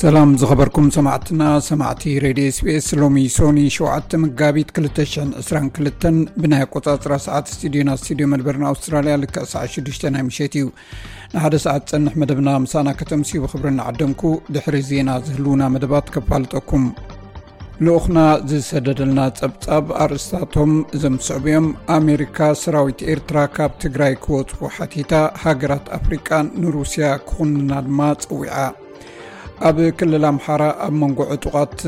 ሰላም ዝኸበርኩም ሰማዕትና ሰማዕቲ ሬድዮ ስቤስ ሎሚ ሶኒ 7 መጋቢት 222 ብናይ ኣቆፃፅራ ሰዓት ስቱድዮና ስቱድዮ መልበርን ኣውስትራልያ ልክዕ ሰዓ 6ዱሽ ናይ ምሸት እዩ ንሓደ ሰዓት ፀንሕ መደብና ምሳና ከተምስዩ ብክብሪ ናዓደምኩ ድሕሪ ዜና ዝህልውና መደባት ከፋልጠኩም ልኡኽና ዝሰደደልና ጸብጻብ ኣርእስታቶም እዞም ዝስዕቡ እዮም ኣሜሪካ ሰራዊት ኤርትራ ካብ ትግራይ ክወፁ ሓቲታ ሃገራት ኣፍሪቃ ንሩስያ ክኹንና ድማ ጽዊዓ ኣብ ክልል ኣምሓራ ኣብ መንጎ ዕጡቓት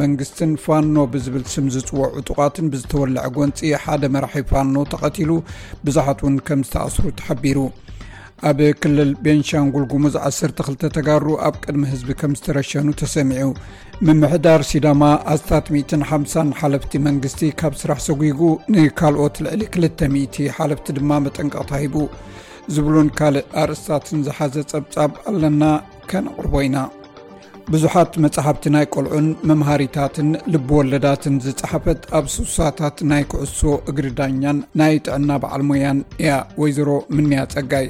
መንግስትን ፋኖ ብዝብል ስም ዝፅወዕ ዕጡቓትን ብዝተወለዐ ጎንፂ ሓደ መራሒ ፋኖ ተቐቲሉ ብዙሓት እውን ከም ዝተኣስሩ ተሓቢሩ ኣብ ክልል ቤንሻንጉል ጉሙዝ 12 ተጋሩ ኣብ ቅድሚ ህዝቢ ከም ዝተረሸኑ ተሰሚዑ ምምሕዳር ሲዳማ ኣስታት 150 ሓለፍቲ መንግስቲ ካብ ስራሕ ሰጒጉ ንካልኦት ልዕሊ 200 ሓለፍቲ ድማ መጠንቀቕታ ሂቡ ዝብሉን ካልእ ኣርእስታትን ዝሓዘ ጸብጻብ ኣለና ከነቕርቦ ኢና ብዙሓት መጻሕፍቲ ናይ ቆልዑን መምሃሪታትን ልቢ ወለዳትን ዝጸሓፈት ኣብ ሱሳታት ናይ ክዕሶ እግሪ ዳኛን ናይ ጥዕና በዓል ሞያን እያ ወይዘሮ ምንያ ጸጋይ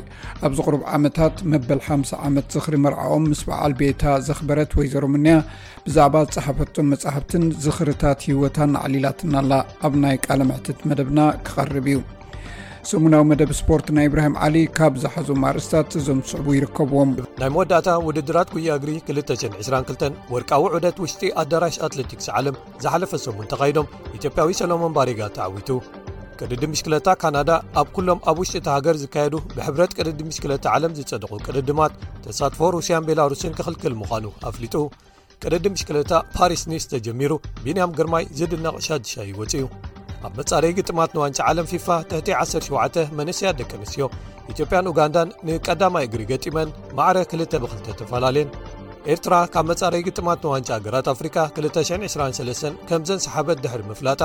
ኣብዚ ቅሩብ ዓመታት መበል ሓምሳ ዓመት ዝኽሪ መርዓኦም ምስ በዓል ቤታ ዘኽበረት ወይዘሮ ምንያ ብዛዕባ ዝፀሓፈቶም መፃሕፍትን ዝኽርታት ሂወታን ኣዕሊላትና ኣላ ኣብ ናይ ቃለ ምሕትት መደብና ክቐርብ እዩ ሰሙናዊ መደብ ስፖርት ናይ እብራሂም ዓሊ ካብ ዝሓዞ ማርእስታት እዞም ዝስዕቡ ይርከብዎም ናይ መወዳእታ ውድድራት ጉያ እግሪ 222 ወርቃዊ ዑደት ውሽጢ ኣዳራሽ ኣትለቲክስ ዓለም ዝሓለፈ ሰሙን ተኻይዶም ኢትዮጵያዊ ሰሎሞን ባሪጋ ተዓዊቱ ቅድዲ ምሽክለታ ካናዳ ኣብ ኩሎም ኣብ ውሽጢ እቲ ሃገር ዝካየዱ ብሕብረት ቅድዲ ምሽክለታ ዓለም ዝጸድቑ ቅድድማት ተሳትፎ ሩስያን ቤላሩስን ክኽልክል ምዃኑ ኣፍሊጡ ቅድዲ ምሽክለታ ፓሪስ ኒስ ተጀሚሩ ቢንያም ግርማይ ዝድነቕ ሻድሻይ ወፅ እዩ ኣብ መጻረይ ግጥማት ንዋንጫ ዓለም ፊፋ ትሕቲ 17 መንስያት ደቂ ኣንስትዮ ኢትዮጵያን ኡጋንዳን ንቀዳማይ እግሪ ገጢመን ማዕረ 2ልተ ብ2ልተ ተፈላለየን ኤርትራ ካብ መጻረይ ግጥማት ንዋንጫ ሃገራት ኣፍሪካ 223 ከም ዘንሰሓበት ድሕሪ ምፍላጣ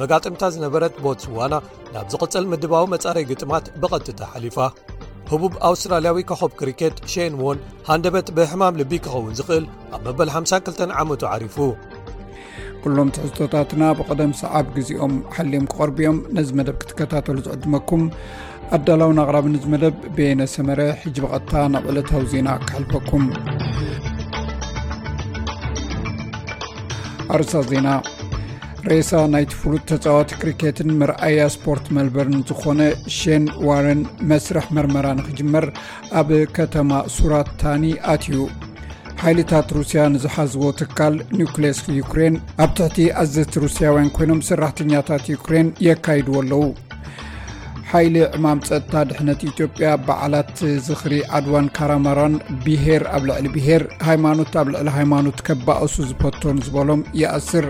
መጋጥምታ ዝነበረት ቦትስዋና ናብ ዝቕጽል ምድባዊ መጻረይ ግጥማት ብቐጥታ ሓሊፋ ህቡብ ኣውስትራልያዊ ከኾብ ክሪኬት ሸን ዎን ሃንደበት ብሕማም ልቢ ክኸውን ዝኽእል ኣብ መበል 52 ዓመቱ ዓሪፉ ኩሎም ትሕዝቶታትና ብቐደም ሰዓብ ግዜኦም ሓልዮም ክቐርቡ እዮም ነዚ መደብ ክትከታተሉ ዝዕድመኩም ኣዳላውን ኣቕራቢ ንዝ መደብ ቤነ ሰመረ ሕጂ ብቐጥታ ናብ ዕለታዊ ዜና ክሕልፈኩም ኣርሳ ዜና ሬሳ ናይቲ ፍሉጥ ተፃዋቲ ክሪኬትን መርኣያ ስፖርት መልበርን ዝኾነ ሸን ዋረን መስርሕ መርመራ ንክጅመር ኣብ ከተማ ሱራታኒ ኣትዩ ሓይልታት ሩስያ ንዝሓዝዎ ትካል ኒውክሌስ ዩክሬን ኣብ ትሕቲ ኣዘቲ ሩስያውያን ኮይኖም ሰራሕተኛታት ዩክሬን የካይድዎ ኣለዉ ሓይሊ ዕማም ፀጥታ ድሕነት ኢትዮጵያ በዓላት ዝኽሪ ዓድዋን ካራማራን ብሄር ኣብ ልዕሊ ብሄር ሃይማኖት ኣብ ልዕሊ ሃይማኖት ከባእሱ ዝፈቶን ዝበሎም ይኣስር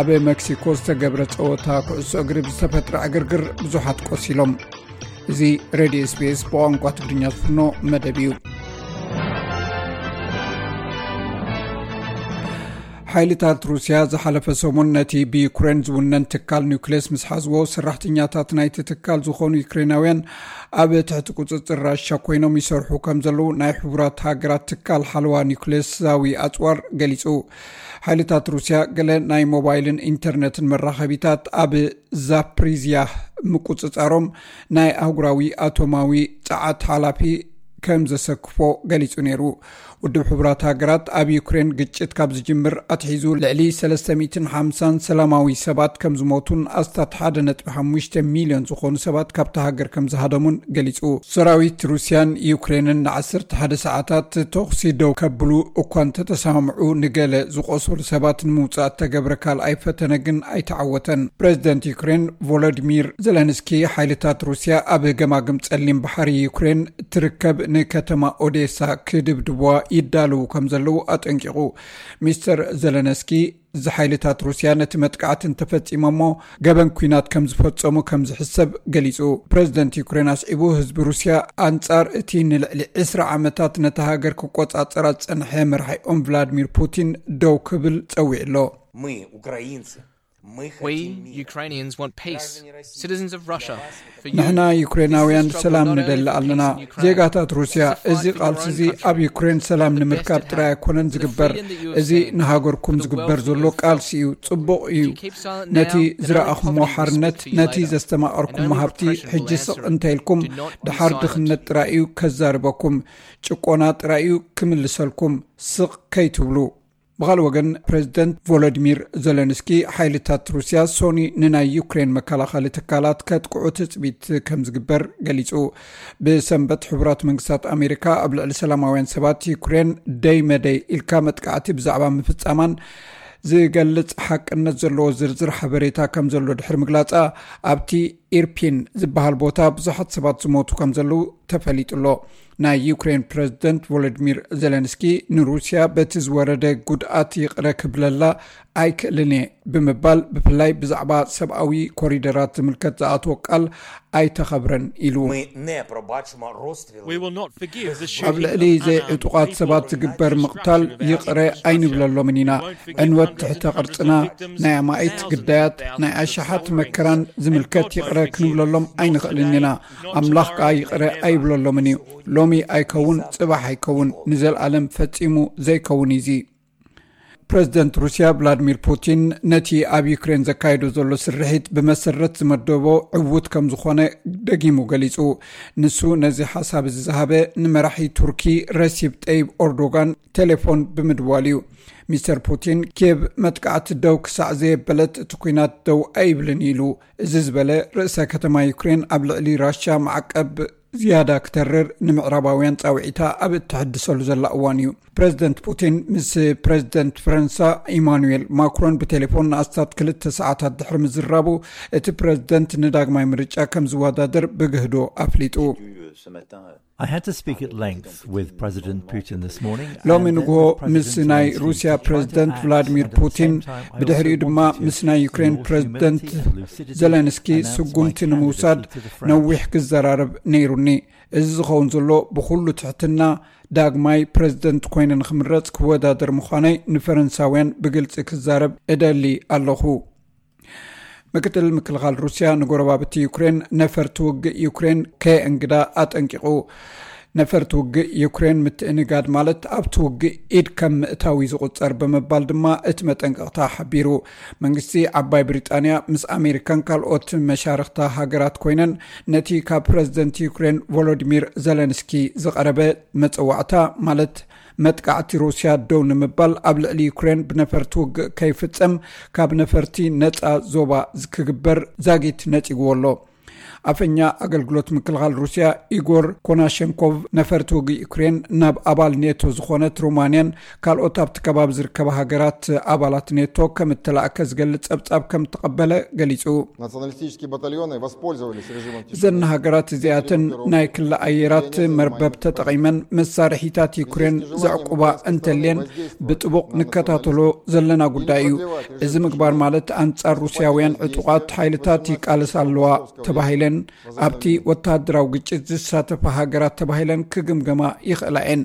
ኣብ ሜክሲኮ ዝተገብረ ፀወታ ኩዕሶ እግሪ ብዝተፈጥረ ዕግርግር ብዙሓት ቆሲሎም እዚ ሬድዮ ስፔስ ብቋንቋ ትግርኛ ዝፍኖ መደብ እዩ ሓይልታት ሩስያ ዝሓለፈ ሰሙን ነቲ ብዩክሬን ዝውነን ትካል ኒውክሌስ ምስ ሓዝዎ ሰራሕተኛታት ናይቲ ትካል ዝኾኑ ዩክሬናውያን ኣብ ትሕቲ ቁፅፅር ራሻ ኮይኖም ይሰርሑ ከም ዘለዉ ናይ ሕቡራት ሃገራት ትካል ሓለዋ ኒውክሌስዛዊ ኣፅዋር ገሊፁ ሓይልታት ሩስያ ገለ ናይ ሞባይልን ኢንተርነትን መራኸቢታት ኣብ ዛፕሪዝያ ምቁፅፃሮም ናይ ኣህጉራዊ ኣቶማዊ ፀዓት ሓላፊ ከም ዘሰክፎ ገሊፁ ነይሩ ውድብ ሕቡራት ሃገራት ኣብ ዩክሬን ግጭት ካብ ዝጅምር ኣትሒዙ ልዕሊ 350 ሰላማዊ ሰባት ከም ዝሞቱን ኣስታት 1.5 ሚልዮን ዝኾኑ ሰባት ካብቲ ሃገር ከም ዝሃደሙን ገሊጹ። ሰራዊት ሩስያን ዩክሬንን ንዓሰርተ ሓደ ሰዓታት ተዅሲ ደው ከብሉ እኳ እንተተሰማምዑ ንገለ ዝቖሰሉ ሰባት ንምውጻእ እተገብረ ካልኣይ ፈተነ ግን ኣይተዓወተን። ፕረዚደንት ዩክሬን ቮሎድሚር ዘለንስኪ ሓይልታት ሩስያ ኣብ ገማግም ጸሊም ባሕሪ ዩክሬን እትርከብ ንከተማ ኦዴሳ ክድብድቡዋ ይዳለዉ ከም ዘለዉ ኣጠንቂቑ። ሚስተር ዘለንስኪ፣ እዚ ሓይልታት ሩስያ ነቲ መጥቃዕቲ እንተፈፂሞሞ ገበን ኩናት ከም ዝፈፀሙ ከም ዝሕሰብ ገሊፁ ፕረዚደንት ዩክሬን ኣስዒቡ ህዝቢ ሩስያ ኣንፃር እቲ ንልዕሊ ዕስራ ዓመታት ነቲ ሃገር ክቆፃፀራ ዝፀንሐ መርሓኦም ቭላድሚር ፑቲን ደው ክብል ፀዊዑ ኣሎ We Ukrainians want peace. Citizens of Russia. ንሕና ዩክሬናውያን ሰላም ንደሊ ኣለና ዜጋታት ሩስያ እዚ ቓልሲ እዚ ኣብ ዩክሬን ሰላም ንምርካብ ጥራይ ኣይኮነን ዝግበር እዚ ንሃገርኩም ዝግበር ዘሎ ቃልሲ እዩ ፅቡቕ እዩ ነቲ ዝረኣኹሞ ሓርነት ነቲ ዘስተማቐርኩሞ ሃብቲ ሕጂ ስቕ እንተይልኩም ድሓር ድኽነት ጥራይ እዩ ከዛርበኩም ጭቆና ጥራይ እዩ ክምልሰልኩም ስቕ ከይትብሉ ብካልእ ወገን ፕሬዚደንት ቮሎድሚር ዘለንስኪ ሓይልታት ሩስያ ሶኒ ንናይ ዩክሬን መከላኸሊ ትካላት ከጥቅዑ ትፅቢት ከም ዝግበር ገሊፁ ብሰንበት ሕቡራት መንግስታት ኣሜሪካ ኣብ ልዕሊ ሰላማውያን ሰባት ዩክሬን ደይ መደይ ኢልካ መጥቃዕቲ ብዛዕባ ምፍፃማን ዝገልፅ ሓቅነት ዘለዎ ዝርዝር ሓበሬታ ከም ዘሎ ድሕሪ ምግላፃ ኣብቲ ኢርፒን ዝበሃል ቦታ ብዙሓት ሰባት ዝሞቱ ከም ዘለዉ ተፈሊጡ ኣሎ ናይ ዩክሬን ፕረዚደንት ቮሎድሚር ዘለንስኪ ንሩስያ በቲ ዝወረደ ጉድኣት ይቕረ ክብለላ ኣይክእልን እየ ብምባል ብፍላይ ብዛዕባ ሰብኣዊ ኮሪደራት ዝምልከት ዝኣትዎ ቃል ኣይተኸብረን ኢሉ ኣብ ልዕሊ ዘይዕጡቓት ሰባት ዝግበር ምቕታል ይቕረ ኣይንብለሎምን ኢና ዕንወት ትሕተ ቅርፅና ናይ ኣማኢት ግዳያት ናይ ኣሸሓት መከራን ዝምልከት ይቕረ ክንብለሎም ኣይንኽእልን ኢና ኣምላኽ ከኣ ይቕረ ኣይብለሎምን እዩ ሎሚ ኣይከውን ጽባሕ ኣይከውን ንዘለኣለም ፈጺሙ ዘይከውን እዩ እዙ ፕረዚደንት ሩስያ ቭላድሚር ፑቲን ነቲ ኣብ ዩክሬን ዘካየዶ ዘሎ ስርሒት ብመሰረት ዝመደቦ ዕዉት ከም ዝኾነ ደጊሙ ገሊጹ ንሱ ነዚ ሓሳብ እዚ ዝሃበ ንመራሒ ቱርኪ ረሲብ ጠይብ ኦርዶጋን ቴሌፎን ብምድዋል እዩ ሚስተር ፑቲን ኬብ መጥቃዕቲ ደው ክሳዕ ዘየበለት እቲ ኩናት ደው ኣይብልን ኢሉ እዚ ዝበለ ርእሰ ከተማ ዩክሬን ኣብ ልዕሊ ራሻ ማዕቀብ ዝያዳ ክተርር ንምዕራባውያን ፃውዒታ ኣብ እትሕድሰሉ ዘላ እዋን እዩ ፕረዚደንት ፑቲን ምስ ፕረዚደንት ፈረንሳ ኢማኑኤል ማክሮን ብቴሌፎን ንኣስታት ክልተ ሰዓታት ድሕሪ ምዝራቡ እቲ ፕረዚደንት ንዳግማይ ምርጫ ከም ዝወዳደር ብግህዶ ኣፍሊጡ euh, ሎሚ ንግሆ ምስ ናይ ሩስያ ፕረዚደንት ቭላድሚር ፑቲን ብድሕሪኡ ድማ ምስ ናይ ዩክሬን ፕረዚደንት ዘለንስኪ ስጉምቲ ንምውሳድ ነዊሕ ክዘራርብ ነይሩኒ እዚ ዝኸውን ዘሎ ብኩሉ ትሕትና ዳግማይ ፕረዚደንት ኮይነ ንክምረፅ ክወዳደር ምዃነይ ንፈረንሳውያን ብግልፂ ክዛረብ እደሊ ኣለኹ ምክትል ምክልኻል ሩስያ ንጎረባብቲ ዩክሬን ነፈርቲ ውግእ ዩክሬን ከየእንግዳ ኣጠንቂቑ ነፈርቲ ውግእ ዩክሬን ምትእንጋድ ማለት ኣብቲ ውግእ ኢድ ከም ምእታዊ ዝቁፀር ብምባል ድማ እቲ መጠንቀቕታ ሓቢሩ መንግስቲ ዓባይ ብሪጣንያ ምስ ኣሜሪካን ካልኦት መሻርክታ ሃገራት ኮይነን ነቲ ካብ ፕረዚደንት ዩክሬን ቮሎዲሚር ዘለንስኪ ዝቐረበ መፀዋዕታ ማለት መጥቃዕቲ ሩስያ ደው ንምባል ኣብ ልዕሊ ዩክሬን ብነፈርቲ ውግእ ከይፍፀም ካብ ነፈርቲ ነፃ ዞባ ክግበር ዛጊት ነፂግዎ ኣሎ። ኣፈኛ ኣገልግሎት ምክልኻል ሩስያ ኢጎር ኮናሸንኮቭ ነፈርቲ ውግእ ዩክሬን ናብ ኣባል ኔቶ ዝኾነት ሩማንያን ካልኦት ኣብቲ ከባቢ ዝርከባ ሃገራት ኣባላት ኔቶ ከም እተላእከ ዝገልፅ ፀብፃብ ከም እተቐበለ ገሊፁ። እዘን ሃገራት እዚኣተን ናይ ክሊ ኣየራት መርበብ ተጠቒመን መሳርሒታት ዩክሬን ዘዕቁባ እንተልየን ብጥቡቕ ንከታተሎ ዘለና ጉዳይ እዩ እዚ ምግባር ማለት ኣንፃር ሩስያውያን ዕጡቓት ሓይልታት ይቃለስ ኣለዋ ተባሂለን ኣብቲ ወተሃደራዊ ግጭት ዝሳተፋ ሃገራት ተባሂለን ክግምገማ ይኽእላ እየን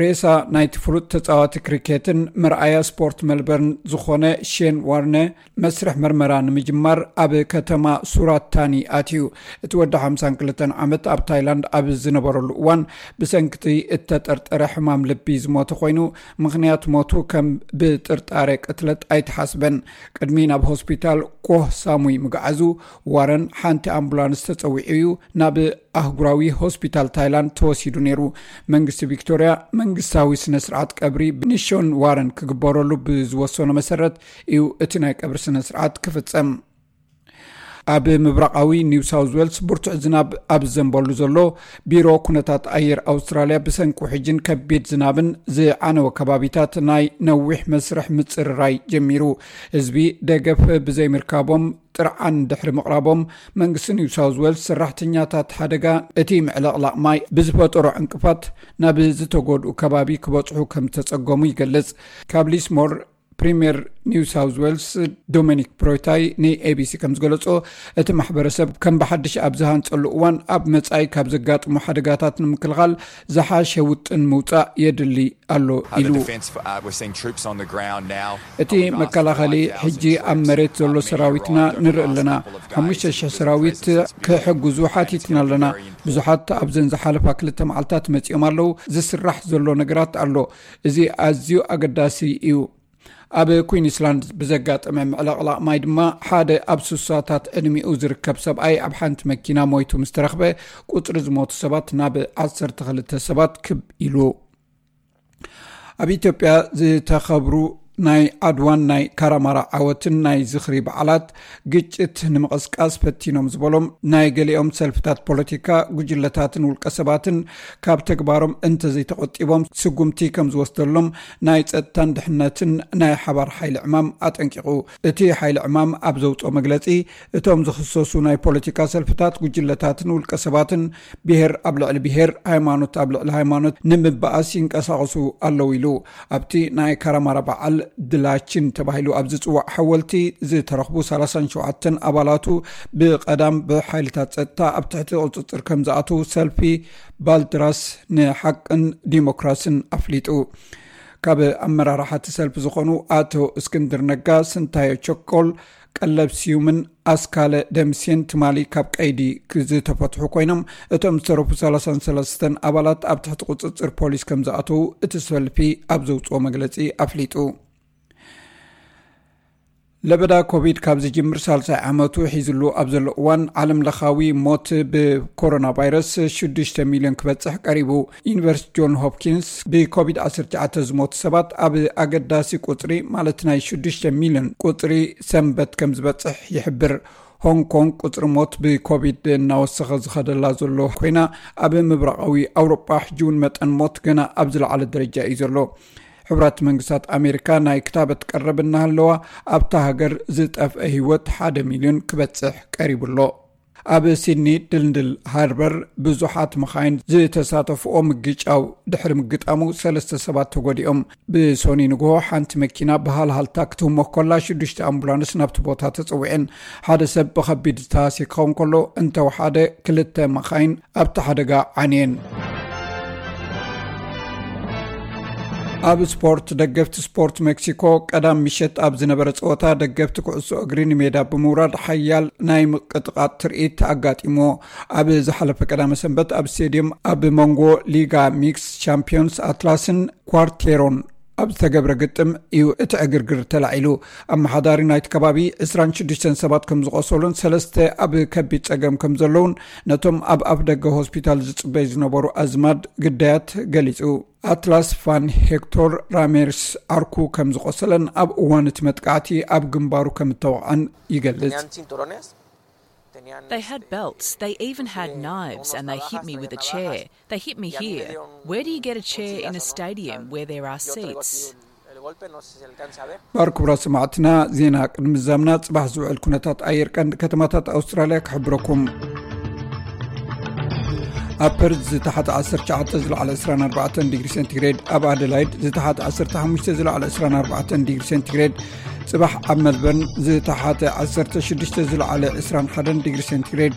ሬሳ ናይቲ ፍሉጥ ተጻዋቲ ክሪኬትን መርኣያ ስፖርት መልበርን ዝኾነ ሼን ዋርነ መስርሕ መርመራ ንምጅማር ኣብ ከተማ ሱራት ታኒ ኣትዩ እቲ ወዲ 52 ዓመት ኣብ ታይላንድ ኣብ ዝነበረሉ እዋን ብሰንኪቲ እተጠርጠረ ሕማም ልቢ ዝሞተ ኮይኑ ምክንያት ሞቱ ከም ብጥርጣረ ቅትለት ኣይተሓስበን ቅድሚ ናብ ሆስፒታል ኮህ ሳሙይ ምግዓዙ ዋረን ሓንቲ ኣምቡላንስ ተጸዊዑ እዩ ናብ ኣህጉራዊ ሆስፒታል ታይላንድ ተወሲዱ ነይሩ። መንግስቲ ቪክቶርያ መንግስታዊ ስነ ስርዓት ቀብሪ ንሾን ዋረን ክግበረሉ ብዝወሰኖ መሰረት እዩ እቲ ናይ ቀብሪ ስነ ስርዓት ክፍጸም። ኣብ ምብራቓዊ ኒው ሳውዝ ዌልስ ብርቱዕ ዝናብ ኣብ ዘንበሉ ዘሎ ቢሮ ኩነታት ኣየር ኣውስትራልያ ብሰንኪ ውሕጅን ከቢድ ዝናብን ዝዓነወ ከባቢታት ናይ ነዊሕ መስርሕ ምፅርራይ ጀሚሩ ህዝቢ ደገፍ ብዘይምርካቦም ጥርዓን ድሕሪ ምቕራቦም መንግስቲ ኒው ሳውዝ ዌልስ ሰራሕተኛታት ሓደጋ እቲ ምዕልቕላቕ ማይ ብዝፈጠሮ ዕንቅፋት ናብ ዝተጎድኡ ከባቢ ክበፅሑ ከም ዝተፀገሙ ይገልፅ ካብ ሊስሞር ፕሪምየር ኒው ሳውዝ ዌልስ ዶሚኒክ ፕሮታይ ንኤቢሲ ከም ዝገለፆ እቲ ማሕበረሰብ ከም ብሓድሽ ኣብ ዝሃንፀሉ እዋን ኣብ መፃኢ ካብ ዘጋጥሙ ሓደጋታት ንምክልኻል ዝሓሸ ውጥን ምውጻእ የድሊ ኣሎ ኢሉ። እቲ መከላኸሊ ሕጂ ኣብ መሬት ዘሎ ሰራዊትና ንርኢ ኣለና። ሓሙሽተ ሽሕ ሰራዊት ክሕግዙ ሓቲትና ኣለና። ብዙሓት ኣብዘን ዝሓለፋ ክልተ መዓልታት መጺኦም ኣለዉ። ዝስራሕ ዘሎ ነገራት ኣሎ። እዚ ኣዝዩ ኣገዳሲ እዩ። ኣብ ኩንስላንድ ብዘጋጠመ ምዕለቕላቕ ማይ ድማ ሓደ ኣብ ሱሳታት ዕድሚኡ ዝርከብ ሰብኣይ ኣብ ሓንቲ መኪና ሞይቱ ምስ ተረኽበ ቁፅሪ ዝሞቱ ሰባት ናብ 12 ሰባት ክብ ኢሉ ኣብ ኢትዮጵያ ዝተኸብሩ ናይ ዓድዋን ናይ ካራማራ ዓወትን ናይ ዝኽሪ በዓላት ግጭት ንምቕስቃስ ፈቲኖም ዝበሎም ናይ ገሊኦም ሰልፍታት ፖለቲካ ጉጅለታትን ውልቀ ሰባትን ካብ ተግባሮም እንተዘይተቖጢቦም ስጉምቲ ከም ዝወስደሎም ናይ ፀጥታን ድሕነትን ናይ ሓባር ሓይሊ ዕማም ኣጠንቂቑ እቲ ሓይሊ ዕማም ኣብ ዘውፅኦ መግለፂ እቶም ዝኽሰሱ ናይ ፖለቲካ ሰልፍታት ጉጅለታትን ውልቀ ሰባትን ብሄር ኣብ ልዕሊ ብሄር፣ ሃይማኖት ኣብ ልዕሊ ሃይማኖት ንምበኣስ ይንቀሳቐሱ ኣለዉ ኢሉ። ኣብቲ ናይ ካራማራ በዓል ድላችን ተባሂሉ ኣብ ዝፅዋዕ ሓወልቲ ዝተረኽቡ ሰላሳን ሸውዓተን ኣባላቱ ብቀዳም ብሓይልታት ፀጥታ ኣብ ትሕቲ ቁፅፅር ከም ዝኣተው ሰልፊ ባልድራስ ንሓቅን ዲሞክራስን ኣፍሊጡ። ካብ ኣመራርሓ እቲ ሰልፊ ዝኾኑ ኣቶ እስክንድር ነጋ፣ ስንታዮ ቸኮል፣ ቀለብ ስዩምን ኣስካለ ደምሴን ትማሊ ካብ ቀይዲ ዝተፈትሑ ኮይኖም እቶም ዝተረፉ 33 ኣባላት ኣብ ትሕቲ ቁፅፅር ፖሊስ ከም ዝኣተዉ እቲ ሰልፊ ኣብ ዘውፅኦ መግለፂ ኣፍሊጡ ለበዳ ኮቪድ ካብ ዝጅምር ሳልሳይ ዓመቱ ሒዝሉ ኣብ ዘሎ እዋን ዓለም ለኻዊ ሞት ብኮሮና ቫይረስ 6ዱሽ ሚሊዮን ክበፅሕ ቀሪቡ ዩኒቨርስቲ ጆን ሆፕኪንስ ብኮቪድ ዓሰርተ ዝሞቱ ሰባት ኣብ ኣገዳሲ ቁፅሪ ማለት ናይ ሽዱሽተ ሚሊዮን ቁፅሪ ሰንበት ከም ዝበፅሕ ይሕብር። ሆንግ ኮንግ ቁፅሪ ሞት ብኮቪድ እናወሰኸ ዝኸደላ ዘሎ ኮይና ኣብ ምብራቃዊ ኣውሮጳ ሕጂ እውን መጠን ሞት ገና ኣብ ዝለዓለ ደረጃ እዩ ዘሎ ሕብራት መንግስታት ኣሜሪካ ናይ ክታበት ቀረብ እናሃለዋ ኣብታ ሃገር ዝጠፍአ ህይወት ሓደ ሚልዮን ክበፅሕ ቀሪቡ ኣሎ ኣብ ሲድኒ ድልንድል ሃርበር ብዙሓት መኻይን ዝተሳተፍኦ ምግጫው ድሕሪ ምግጣሙ ሰለስተ ሰባት ተጎዲኦም ብሶኒ ንግሆ ሓንቲ መኪና ብሃልሃልታ ክትህሞ ኮላ ሽዱሽተ ኣምቡላንስ ናብቲ ቦታ ተፀዊዐን ሓደ ሰብ ብከቢድ ዝተሃስየ ክኸውን ከሎ እንተወሓደ ክልተ መኻይን ኣብቲ ሓደጋ ዓንየን። ኣብ ስፖርት ደገፍቲ ስፖርት ሜክሲኮ ቀዳም ምሸት ኣብ ዝነበረ ፀወታ ደገፍቲ ኩዕሶ እግሪ ንሜዳ ብምውራድ ሓያል ናይ ምቅጥቃጥ ትርኢት ኣጋጢሞ ኣብ ዝሓለፈ ቀዳመ ሰንበት ኣብ ስቴድየም ኣብ መንጎ ሊጋ ሚክስ ቻምፒዮንስ ኣትላስን ኳርቴሮን ኣብ ዝተገብረ ግጥም እዩ እቲ ዕግርግር ተላዒሉ። ኣመሓዳሪ ናይቲ ከባቢ፣ ዕስራን ሽዱሽተን ሰባት ከም ዝቖሰሉን ሰለስተ ኣብ ከቢድ ጸገም ከም ዘለዉን ነቶም ኣብ ኣፍደገ ሆስፒታል ዝጽበዩ ዝነበሩ ኣዝማድ ግዳያት ገሊጹ። ኣትላስ ፋን ሄክቶር ራሜርስ ዓርኩ ከም ዝቖሰለን ኣብ እዋን እቲ መጥቃዕቲ ኣብ ግንባሩ ከም እተወቕዐን ይገልጽ። They had belts, they even had knives and they hit me with a chair. They hit me here, where do you get a chair in a stadium where there are seats? ባር ክቡራት ሰማዕትና ዜና ቅድሚ ዛምና ፅባሕ ዝውዕል ኩነታት ኣየር ቀንዲ ከተማታት ኣውስትራልያ ክሕብረኩም ኣብ ፐርዝ ዝተሓቲ 19 ዝለዕለ 24 ዲግሪ ሴንቲግሬድ ኣብ ኣደላይድ ዝተሓቲ 15 ዝለዕለ 24 ዲግሪ ሴንቲግሬድ ፅባሕ ኣብ መልበርን ዝተሓቲ 16 ዝለዕለ 21 ዲግሪ ሴንቲግሬድ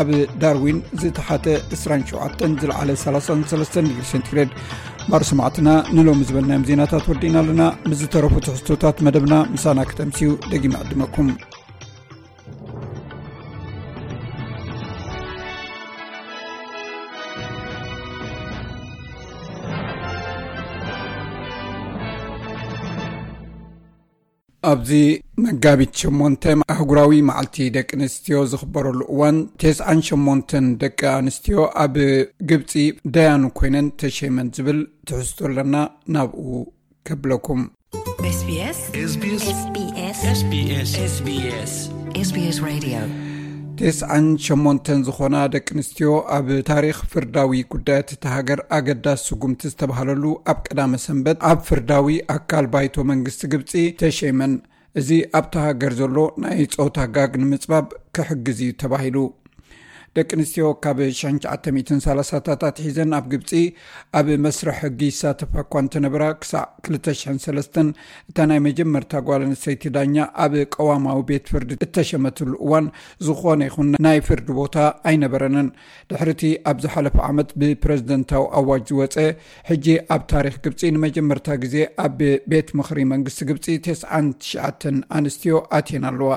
ኣብ ዳርዊን ዝተሓተ 27 ዝለዓለ 33 ዲግሪ ሴንትግሬድ ማር ስማዕትና ንሎሚ ዝበልናዮም ዜናታት ወዲእና ኣለና ምስ ዝተረፉ ትሕዝቶታት መደብና ምሳና ክተምስዩ ደጊመ ዕድመኩም ኣብዚ መጋቢት ሸሞንተ ኣህጉራዊ መዓልቲ ደቂ ኣንስትዮ ዝኽበረሉ እዋን ቴስዓን ሸሞንተን ደቂ ኣንስትዮ ኣብ ግብፂ ደያኑ ኮይነን ተሸይመን ዝብል ትሕዝቶ ኣለና ናብኡ ከብለኩም SBS SBS SBS SBS SBS Radio ቴስዓን ሸሞንተን ዝኾና ደቂ ኣንስትዮ ኣብ ታሪኽ ፍርዳዊ ጉዳያት እታ ሃገር ኣገዳሲ ስጉምቲ ዝተባሃለሉ ኣብ ቀዳመ ሰንበት ኣብ ፍርዳዊ ኣካል ባይቶ መንግስቲ ግብፂ ተሸይመን እዚ ኣብታ ሃገር ዘሎ ናይ ፆታ ጋግ ንምፅባብ ክሕግዝ እዩ ተባሂሉ ደቂ ኣንስትዮ ካብ 930ታት ኣትሒዘን ኣብ ግብፂ ኣብ መስርሕ ሕጊ ይሳተፋ እኳ እንተነበራ ክሳዕ 203 እታ ናይ መጀመርታ ጓል ኣንስተይቲ ዳኛ ኣብ ቀዋማዊ ቤት ፍርዲ እተሸመትሉ እዋን ዝዀነ ይኹን ናይ ፍርዲ ቦታ ኣይነበረንን። ድሕሪ እቲ ኣብ ዝሓለፈ ዓመት ብፕረዚደንታዊ ኣዋጅ ዝወጸ፣ ሕጂ ኣብ ታሪኽ ግብጺ ንመጀመርታ ግዜ ኣብ ቤት ምኽሪ መንግስቲ ግብጺ ተስዓን ትሽዓተን ኣንስትዮ ኣትየን ኣለዋ።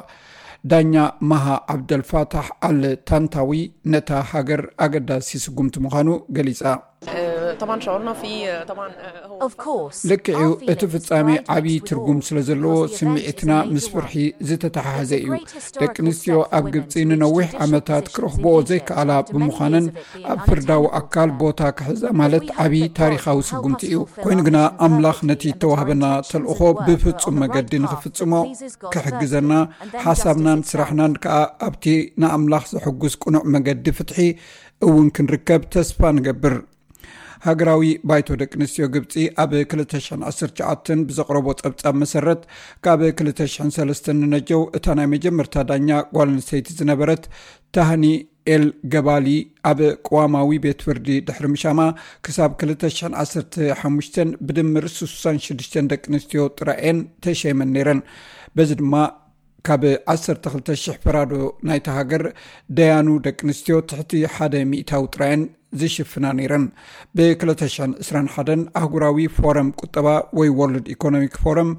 ዳኛ ማሃ ዓብደልፋታሕ ኣል ታንታዊ ነታ ሃገር ኣገዳሲ ስጕምቲ ምዃኑ ገሊጻ። Of course. ልክዕ እዩ፣ እቲ ፍጻሜ ዓቢ ትርጉም ስለ ዘለዎ ስምዒትና ምስ ፍርሒ ዝተተሓሓዘ እዩ። ደቂ ኣንስትዮ ኣብ ግብጺ ንነዊሕ ዓመታት ክረኽብኦ ዘይከኣላ ብምዃነን ኣብ ፍርዳዊ ኣካል ቦታ ክሕዛ ማለት ዓቢ ታሪኻዊ ስጕምቲ እዩ። ኰይኑ ግና ኣምላኽ ነቲ እተዋህበና ተልእኾ ብፍጹም መገዲ ንኽፍጽሞ ክሕግዘና ሓሳብናን ስራሕናን ከኣ ኣብቲ ንኣምላኽ ዘሐጕስ ቅኑዕ መገዲ ፍትሒ እውን ክንርከብ ተስፋ ንገብር። ሃገራዊ ባይቶ ደቂ ኣንስትዮ ግብፂ ኣብ 219 ብዘቕረቦ ፀብፃብ መሰረት ካብ 23 ንነጀው እታ ናይ መጀመርታ ዳኛ ጓል ኣንስተይቲ ዝነበረት ታህኒ ኤል ገባሊ ኣብ ቅዋማዊ ቤት ፍርዲ ድሕሪ ምሻማ ክሳብ 215 ብድምር 66 ደቂ ኣንስትዮ ጥራኤን ተሸይመን ነይረን በዚ ድማ ካብ ዓሰርተ ክልተ ሽሕ ፈራዶ ናይታ ሃገር ደያኑ ደቂ ኣንስትዮ ትሕቲ ሓደ ሚእታዊ ጥራየን ዝሽፍና ነይረን ብ221 ኣህጉራዊ ፎረም ቁጠባ ወይ ወርልድ ኢኮኖሚክ ፎረም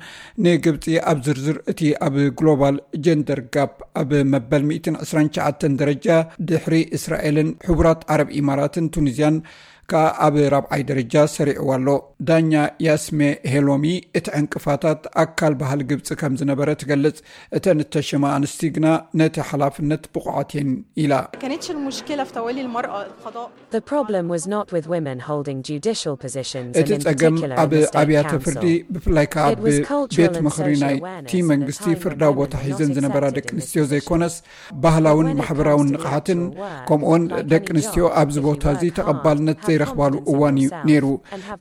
ንግብፂ ኣብ ዝርዝር እቲ ኣብ ግሎባል ጀንደር ጋፕ ኣብ መበል 129 ደረጃ ድሕሪ እስራኤልን ሕቡራት ዓረብ ኢማራትን ቱኒዝያን ከኣ ኣብ ራብዓይ ደረጃ ሰሪዕዋ ኣሎ። ዳኛ ያስሜ ሄሎሚ፣ እቲ ዕንቅፋታት ኣካል ባህሊ ግብጺ ከም ዝነበረ ትገልጽ፣ እተን እተሸማ ኣንስቲ ግና ነቲ ሓላፍነት ብቑዓት እየን ኢላ። እቲ ጸገም ኣብ ኣብያተ ፍርዲ ብፍላይ ከኣ ኣብ ቤት ምኽሪ ናይቲ መንግስቲ ፍርዳዊ ቦታ ሒዘን ዝነበራ ደቂ ኣንስትዮ ዘይኰነስ፣ ባህላውን ማሕበራውን ንቕሓትን ከምኡውን ደቂ ኣንስትዮ ኣብዚ ቦታ እዚ ተቐባልነት ዘይረኽባሉ እዋን እዩ ነይሩ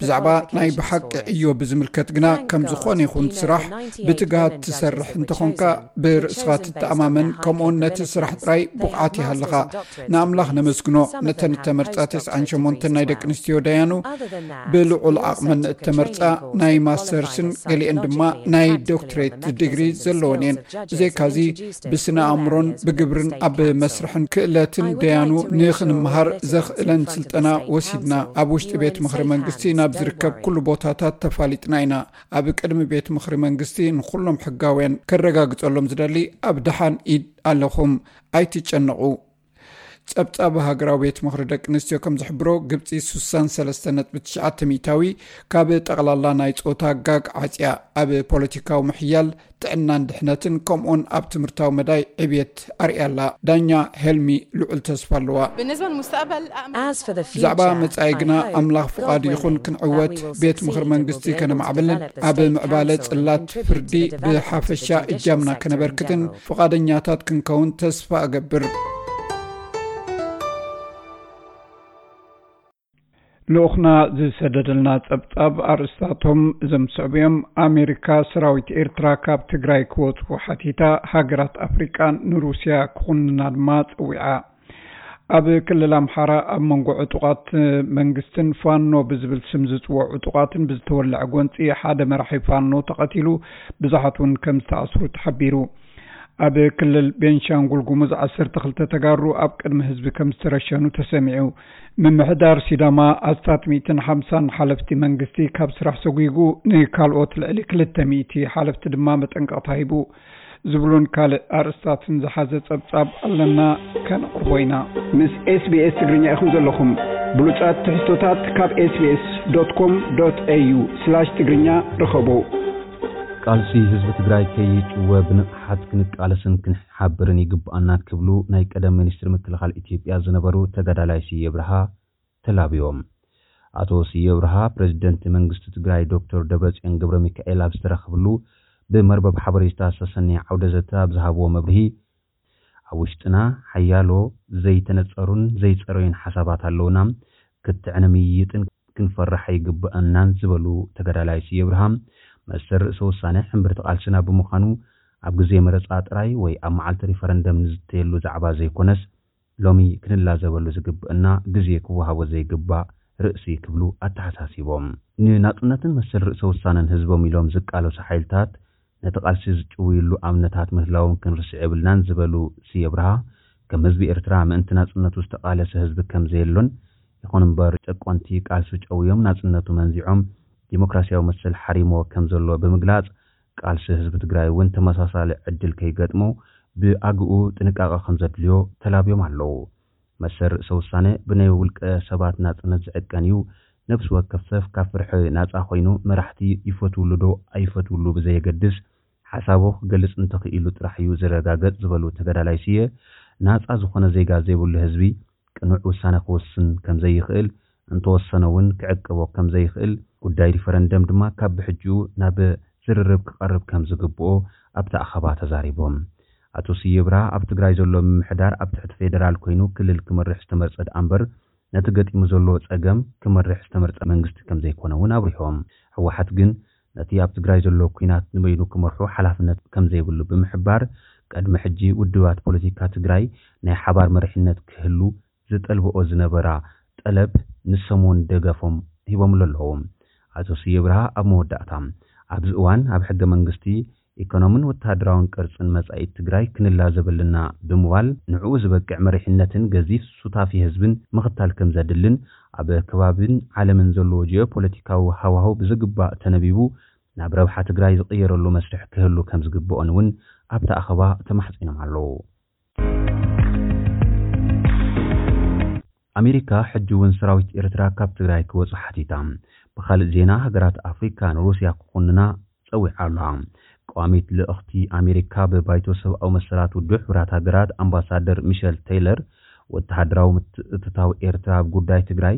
ብዛዕባ ናይ ብሓቂ ዕዮ ብዝምልከት ግና ከም ዝኾነ ይኹን ስራሕ ብትግሃት ትሰርሕ እንተኾንካ ብርእስኻ ትተኣማመን ከምኡውን ነቲ ስራሕ ጥራይ ብቑዓት ይሃለኻ ንኣምላኽ ነመስግኖ ነተን እተመርፃ 98 ናይ ደቂ ኣንስትዮ ደያኑ ብልዑል ዓቕመን እተመርፃ ናይ ማስተርስን ገሊአን ድማ ናይ ዶክትሬት ድግሪ ዘለዎን እየን ብዘይካዚ ብስነ ኣእምሮን ብግብርን ኣብ መስርሕን ክእለትን ደያኑ ንክንምሃር ዘኽእለን ስልጠና ወሲድና ኣብ ውሽጢ ቤት ምክሪ መንግስቲ ናብ ዝርከብ ኩሉ ቦታታት ተፋሊጥና ኢና ኣብ ቅድሚ ቤት ምክሪ መንግስቲ ንኩሎም ሕጋውያን ከረጋግፀሎም ዝደሊ ኣብ ደሓን ኢድ ኣለኹም ኣይትጨነቑ ጸብጻብ ሃገራዊ ቤት ምኽሪ ደቂ ኣንስትዮ ከም ዝሕብሮ ግብፂ 63.9 ሚታዊ ካብ ጠቕላላ ናይ ፆታ ጋግ ዓፅያ ኣብ ፖለቲካዊ ምሕያል ጥዕናን ድሕነትን ከምኡውን ኣብ ትምህርታዊ መዳይ ዕብየት ኣርያላ ዳኛ ሄልሚ ልዑል ተስፋ ኣለዋ ብዛዕባ መፃኢ ግና ኣምላኽ ፍቓዱ ይኹን ክንዕወት ቤት ምኽሪ መንግስቲ ከነማዕብልን ኣብ ምዕባለ ፅላት ፍርዲ ብሓፈሻ እጃምና ከነበርክትን ፍቓደኛታት ክንከውን ተስፋ እገብር። ልኡኽና ዝሰደደልና ጸብጻብ ኣርእስታቶም እዞም ዝስዕቡ እዮም፣ ኣሜሪካ ሰራዊት ኤርትራ ካብ ትግራይ ክወጹ ሓቲታ፣ ሃገራት ኣፍሪቃ ንሩስያ ክኹንና ድማ ጸዊዓ። ኣብ ክልል ኣምሓራ ኣብ መንጎ ዕጡቓት መንግስትን ፋኖ ብዝብል ስም ዝፅውዑ ዕጡቓትን ብዝተወለዐ ጎንፂ ሓደ መራሒ ፋኖ ተቐቲሉ ብዙሓት እውን ከም ዝተኣስሩ ተሓቢሩ። ኣብ ክልል ቤንሻንጉል ጉሙዝ ዓሰርተ ክልተ ተጋሩ ኣብ ቅድሚ ህዝቢ ከም ዝተረሸኑ ተሰሚዑ። ምምሕዳር ሲዳማ ኣስታት ሚእትን ሓምሳን ሓለፍቲ መንግስቲ ካብ ስራሕ ሰጒጉ ንካልኦት ልዕሊ ክልተ ሚእቲ ሓለፍቲ ድማ መጠንቀቕታ ሂቡ። ዝብሉን ካልእ ኣርእስታትን ዝሓዘ ጸብጻብ ኣለና ከነቕርቦ ኢና። ምስ ኤስቢኤስ ትግርኛ ኢኹም ዘለኹም። ብሉጻት ትሕዝቶታት ካብ ኤስቢኤስ ዶት ኮም ዶት ኤዩ ስላሽ ትግርኛ ርኸቡ። ቃልሲ ህዝቢ ትግራይ ከይጭወ ብንቕሓት ክንቃለስን ክንሓብርን ይግበኣና ክብሉ ናይ ቀደም ሚኒስትሪ ምክልኻል ኢትዮጵያ ዝነበሩ ተጋዳላይ ስዬ ኣብርሃ ተላብዮም። ኣቶ ስየ ኣብርሃ ፕረዚደንት መንግስቲ ትግራይ ዶክተር ደብረፅዮን ገብረሚካኤል ኣብ ዝተረኸብሉ ብመርበብ ሓበሬታ ዝተሰነየ ዓውደ ዘተ ኣብ ዝሃብዎ መብርሂ ኣብ ውሽጥና ሓያሎ ዘይተነፀሩን ዘይፀረዩን ሓሳባት ኣለውና፣ ክትዕ ንምይይጥን ክንፈርሕ ኣይግበኣናን ዝበሉ ተጋዳላይ ስየ ኣብርሃ መሰል ርእሰ ውሳነ ሕምብርቲ ቃልስና ብምዃኑ ኣብ ግዜ መረፃ ጥራይ ወይ ኣብ መዓልቲ ሪፈረንደም ንዝተየሉ ዛዕባ ዘይኮነስ ሎሚ ክንላዘበሉ ዝግብእና ግዜ ክወሃቦ ዘይግባእ ርእሲ ክብሉ ኣተሓሳሲቦም። ንናጽነትን መሰል ርእሰ ውሳነን ህዝቦም ኢሎም ዝቃለሱ ሓይልታት ነቲ ቃልሲ ዝጭውይሉ ኣብነታት ምህላዎም ክንርስዕ የብልናን ዝበሉ ስየ ኣብርሃ፣ ከም ህዝቢ ኤርትራ ምእንቲ ናጽነቱ ዝተቓለሰ ህዝቢ ከም ዘየሎን ይኹን እምበር ጨቆንቲ ቃልሱ ጨውዮም ናጽነቱ መንዚዖም ዲሞክራስያዊ መሰል ሓሪምዎ ከም ዘሎ ብምግላጽ ቃልሲ ህዝቢ ትግራይ እውን ተመሳሳሊ ዕድል ከይገጥሞ ብኣግኡ ጥንቃቐ ከምዘድልዮ ተላብዮም ኣለዉ። መሰል ርእሰ ውሳነ ብናይ ውልቀ ሰባት ናፅነት ዝዕቀን እዩ። ነብሲ ወከፍ ሰፍ ካብ ፍርሒ ናፃ ኮይኑ መራሕቲ ይፈትውሉ ዶ ኣይፈትውሉ ብዘየገድስ ሓሳቡ ክገልፅ እንተኽኢሉ ጥራሕ እዩ ዝረጋገፅ ዝበሉ ተጋዳላይ ስየ ናፃ ዝኾነ ዜጋ ዘይብሉ ህዝቢ ቅኑዕ ውሳነ ክውስን ከምዘይኽእል እንተወሰነ እውን ክዕቅቦ ከም ዘይኽእል፣ ጉዳይ ሪፈረንደም ድማ ካብ ብሕጂኡ ናብ ዝርርብ ክቐርብ ከም ዝግብኦ ኣብቲ ኣኸባ ተዛሪቦም። ኣቶ ስየ ብርሃ ኣብ ትግራይ ዘሎ ምምሕዳር ኣብ ትሕቲ ፌደራል ኮይኑ ክልል ክመርሕ ዝተመርፀ ድኣምበር ነቲ ገጢሙ ዘሎ ፀገም ክመርሕ ዝተመርፀ መንግስቲ ከም ዘይኮነ እውን ኣብሪሆም። ህወሓት ግን ነቲ ኣብ ትግራይ ዘሎ ኲናት ንበይኑ ክመርሖ ሓላፍነት ከም ዘይብሉ ብምሕባር፣ ቅድሚ ሕጂ ውድባት ፖለቲካ ትግራይ ናይ ሓባር መሪሕነት ክህሉ ዝጠልብኦ ዝነበራ ጠለብ ንሶም'ውን ደገፎም ሂቦምሉ ኣለዉ። ኣቶ ስየ ብርሃ ኣብ መወዳእታ፣ ኣብዚ እዋን ኣብ ሕገ መንግስቲ፣ ኢኮኖምን ወተሃደራውን ቅርጽን መጻኢት ትግራይ ክንላዘብ ኣለና ብምባል፣ ንዕኡ ዝበቅዕ መሪሕነትን ገዚፍ ሱታፌ ህዝብን ምኽታል ከምዘድልን፣ ኣብ ከባቢን ዓለምን ዘሎ ጂኦፖለቲካዊ ሃዋህው ብዝግባእ ተነቢቡ ናብ ረብሓ ትግራይ ዝቕየረሉ መስርሕ ክህሉ ከምዝግበኦን'ውን ኣብቲ ኣኸባ ተማሕጺኖም ኣለዉ። ኣሜሪካ ሕጂ እውን ሰራዊት ኤርትራ ካብ ትግራይ ክወጽእ ሓቲታ። ብኻልእ ዜና ሃገራት ኣፍሪካ ንሩስያ ክኹንና ጸዊዓ ኣላ። ቀዋሚት ልእኽቲ ኣሜሪካ ብባይቶ ሰብኣዊ መሰላት ውድብ ሕቡራት ሃገራት ኣምባሳደር ሚሸል ተይለር ወተሃደራዊ ምትእትታው ኤርትራ ኣብ ጉዳይ ትግራይ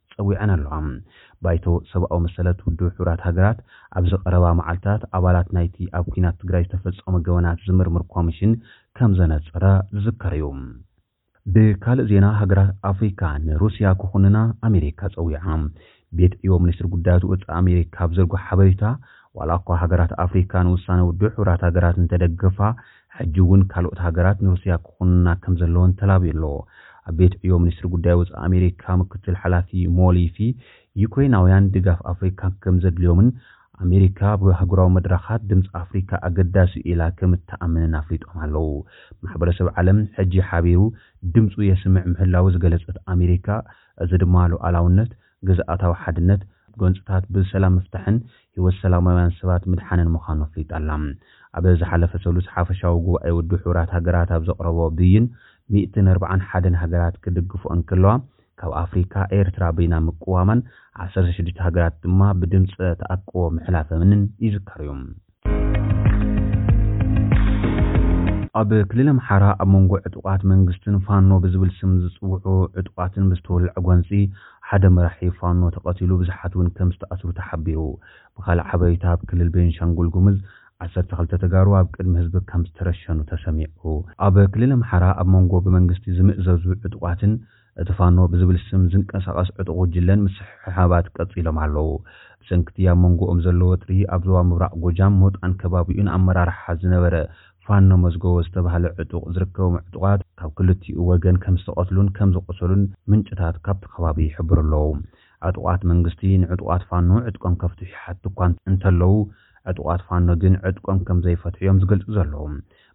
ጸዊዐን ኣለዋ። ባይቶ ሰብኣዊ መሰለት ውድብ ሕቡራት ሃገራት፣ ኣብዚ ቀረባ መዓልታት ኣባላት ናይቲ ኣብ ኲናት ትግራይ ዝተፈጸሙ ገበናት ዝምርምር ኮሚሽን ከም ዘነጸረ ዝዝከር እዩ። ብካልእ ዜና ሃገራት ኣፍሪካ ንሩሲያ ክኹንና ኣሜሪካ ጸዊዓ። ቤት ዕዮ ሚኒስትሪ ጉዳያት ወጻኢ ኣሜሪካ ኣብ ዝርግሖ ሓበሬታ፣ ዋላኳ ሃገራት ኣፍሪካ ንውሳነ ውድብ ሕቡራት ሃገራት እንተደገፋ፣ ሕጂ እውን ካልኦት ሃገራት ንሩስያ ክኹንና ከም ዘለወን ተላብዩ ኣሎ። ኣብ ቤት ዕዮ ሚኒስትሪ ጉዳይ ወጻኢ ኣሜሪካ ምክትል ሓላፊ ሞሊፊ፣ ዩክሬናውያን ድጋፍ ኣፍሪካ ከም ዘድልዮምን ኣሜሪካ ኣብ ኣህጉራዊ መድረኻት ድምጺ ኣፍሪካ ኣገዳሲ እዩ ኢላ ከም እትኣምንን ኣፍሊጦም ኣለው። ማሕበረሰብ ዓለም ሕጂ ሓቢሩ ድምጹ የስምዕ ምህላዉ ዝገለጸት ኣሜሪካ፣ እዚ ድማ ሉኣላውነት፣ ግዝኣታዊ ሓድነት፣ ጎንፅታት ብሰላም ምፍታሕን ህይወት ሰላማውያን ሰባት ምድሓንን ምዃኑ ኣፍሊጣ ኣላ። ኣብ ዝሓለፈ ሰሉስ ሓፈሻዊ ጉባኤ ውድብ ሕቡራት ሃገራት ኣብ ዘቕረቦ ብይን ሚእትን ኣርብዓን ሓደን ሃገራት ክድግፍኦ እንከለዋ ካብ ኣፍሪካ ኤርትራ በይና ምቅዋማን ዓሰርተ ሽዱሽተ ሃገራት ድማ ብድምፀ ተኣቅቦ ምሕላፈንን ይዝከር እዩ። ኣብ ክልል ኣምሓራ ኣብ መንጎ ዕጡቓት መንግስትን ፋኖ ብዝብል ስም ዝፅውዑ ዕጡቓትን ብዝተወልዐ ጎንፂ ሓደ መራሒ ፋኖ ተቐቲሉ ብዙሓት እውን ከምዝተኣስሩ ተሓቢሩ። ብኻልእ ሓበሬታ ኣብ ክልል ቤንሻንጉል ጉምዝ ዓሰርተ ክልተ ተጋሩ ኣብ ቅድሚ ህዝቢ ከምዝተረሸኑ ተሰሚዑ። ኣብ ክልል ኣምሓራ ኣብ መንጎ ብመንግስቲ ዝምእዘዙ ዕጡቓትን እቲ ፋኖ ብዝብል ስም ዝንቀሳቐስ ዕጡቕ ጉጅለን ምስሕሓባት ቀፂሎም ኣለዉ። ብሰንኪ'ቲ ኣብ መንጎኦም ዘሎ ወጥሪ ኣብ ዞባ ምብራቕ ጎጃም ሞጣን ከባቢኡን ኣመራርሓ ዝነበረ ፋኖ መዝገቦ ዝተብሃለ ዕጡቕ ዝርከቦም ዕጡቓት ካብ ክልቲኡ ወገን ከምዝተቐትሉን ከምዝቖሰሉን ምንጭታት ካብቲ ከባቢ ይሕብሩ ኣለዉ። ዕጡቓት መንግስቲ ንዕጡቓት ፋኖ ዕጥቆም ከፍትሑ ይሓትቱ'ኳ እንተለዉ ዕጡቓት ፋኖ ግን ዕጥቆም ከምዘይፈትሑ እዮም ዝገልፁ ዘለዉ።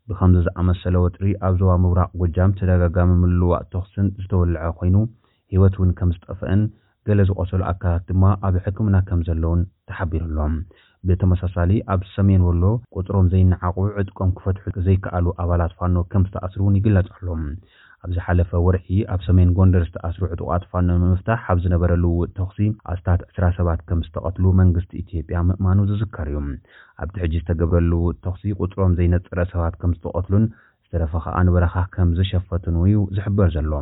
ብኸምዚ ዝኣመሰለ ወጥሪ ኣብ ዞባ ምብራቕ ጎጃም ተደጋጋሚ ምልውዋጥ ተኹስን ዝተወልዐ ኮይኑ ህይወት እውን ከምዝጠፈእን ገለ ዝቖሰሉ ኣካላት ድማ ኣብ ሕክምና ከምዘለውን ተሓቢሩ ኣሎ። ብተመሳሳሊ ኣብ ሰሜን ወሎ ቁፅሮም ዘይነዓቑ ዕጥቆም ክፈትሑ ዘይከኣሉ ኣባላት ፋኖ ከምዝተኣስሩ እውን ይግለፅ ኣሎ። ኣብ ዝሓለፈ ወርሒ ኣብ ሰሜን ጎንደር ዝተኣስሩ ዕጡቓት ፋኖ ንምፍታሕ ኣብ ዝነበረ ልውውጥ ተኹሲ ኣስታት ዕስራ ሰባት ከም ዝተቐትሉ መንግስቲ ኢትዮጵያ ምእማኑ ዝዝከር እዩ። ኣብቲ ሕጂ ዝተገብረ ልውውጥ ተኹሲ ቁጽሮም ዘይነጸረ ሰባት ከም ዝተቐትሉን ዝተረፈ ከኣ ንበረኻ ከም ዝሸፈቱን እዩ ዝሕበር ዘሎ።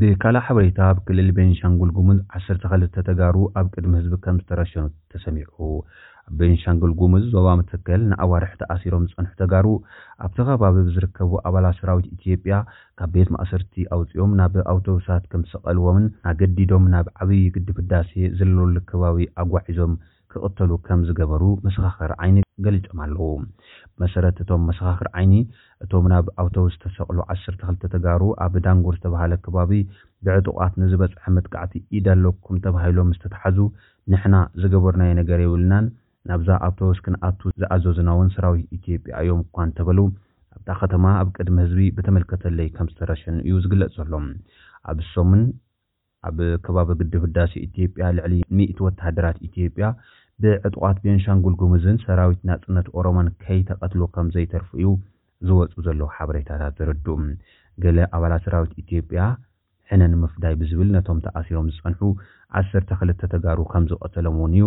ብካልእ ሓበሬታ ኣብ ክልል ቤኒንሻንጉል ጉሙዝ ዓሰርተ ክልተ ተጋሩ ኣብ ቅድሚ ህዝቢ ከም ዝተረሸኑ ተሰሚዑ። ኣብ ቤንሻንጉል ጉሙዝ ዞባ መተከል ንኣዋርሕ ተኣሲሮም ዝፀንሑ ተጋሩ ኣብቲ ከባቢ ብዝርከቡ ኣባላት ሰራዊት ኢትዮጵያ ካብ ቤት ማእሰርቲ ኣውፂኦም ናብ ኣውቶብሳት ከምዝሰቀልዎምን ኣገዲዶም ናብ ዓብይ ግድብ ህዳሴ ዝልለሉ ከባቢ ኣጓዒዞም ክቕተሉ ከምዝገበሩ መሰኻኽር ዓይኒ ገሊፆም ኣለው። ብመሰረት እቶም መሰኻኽር ዓይኒ እቶም ናብ ኣውቶብስ ዝተሰቕሉ ዓሰርተ ክልተ ተጋሩ ኣብ ዳንጉር ዝተብሃለ ከባቢ ብዕጡቓት ንዝበፅሐ መጥቃዕቲ ኢድ ኣለኩም ተባሂሎም ምስተትሓዙ ንሕና ዝገበርናዮ ነገር የብልናን፣ ናብዛ ኣውቶቡስ ክንኣቱ ዝኣዘዙና'ውን ሰራዊት ኢትዮጵያ እዮም እኳ እንተበሉ፣ ኣብታ ከተማ ኣብ ቅድሚ ህዝቢ በተመልከተለይ ከም ዝተረሸኑ እዩ ዝግለጽ ዘሎ። ኣብዚ ሰሙን ኣብ ከባቢ ግድብ ህዳሴ ኢትዮጵያ ልዕሊ ሚእቲ ወተሃደራት ኢትዮጵያ ብዕጡቓት ቤንሻንጉል ጉሙዝን ሰራዊት ናጽነት ኦሮሞን ከይተቐትሉ ከም ዘይተርፉ እዩ ዝወጹ ዘለዉ ሓበሬታታት ዘረድኡ። ገለ ኣባላት ሰራዊት ኢትዮጵያ ሕነ ንምፍዳይ ብዝብል ነቶም ተኣሲሮም ዝጸንሑ ዓሰርተ ክልተ ተጋሩ ከም ዝቐተሎም እውን እዩ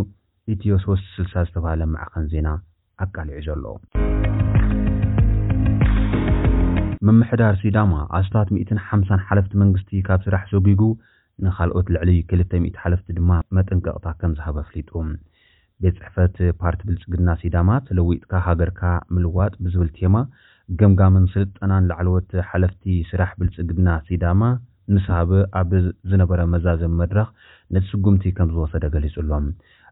ኢትዮ ሶስት ስልሳ ዝተባህለ ማዕኸን ዜና ኣቃሊዑ ዘሎ። ምምሕዳር ሲዳማ ኣስታት ሚእትን ሓምሳን ሓለፍቲ መንግስቲ ካብ ስራሕ ሰጒጉ ንካልኦት ልዕሊ ክልተ ሚእቲ ሓለፍቲ ድማ መጠንቀቕታ ከም ዝሃበ ኣፍሊጡ። ቤት ፅሕፈት ፓርቲ ብልፅግና ሲዳማ ተለዊጥካ ሃገርካ ምልዋጥ ብዝብል ቴማ ገምጋምን ስልጠናን ላዕለዎት ሓለፍቲ ስራሕ ብልፅግና ሲዳማ ምስ ሃበ ኣብ ዝነበረ መዛዘሚ መድረኽ ነቲ ስጉምቲ ከምዝወሰደ ገሊፁ ኣሎ።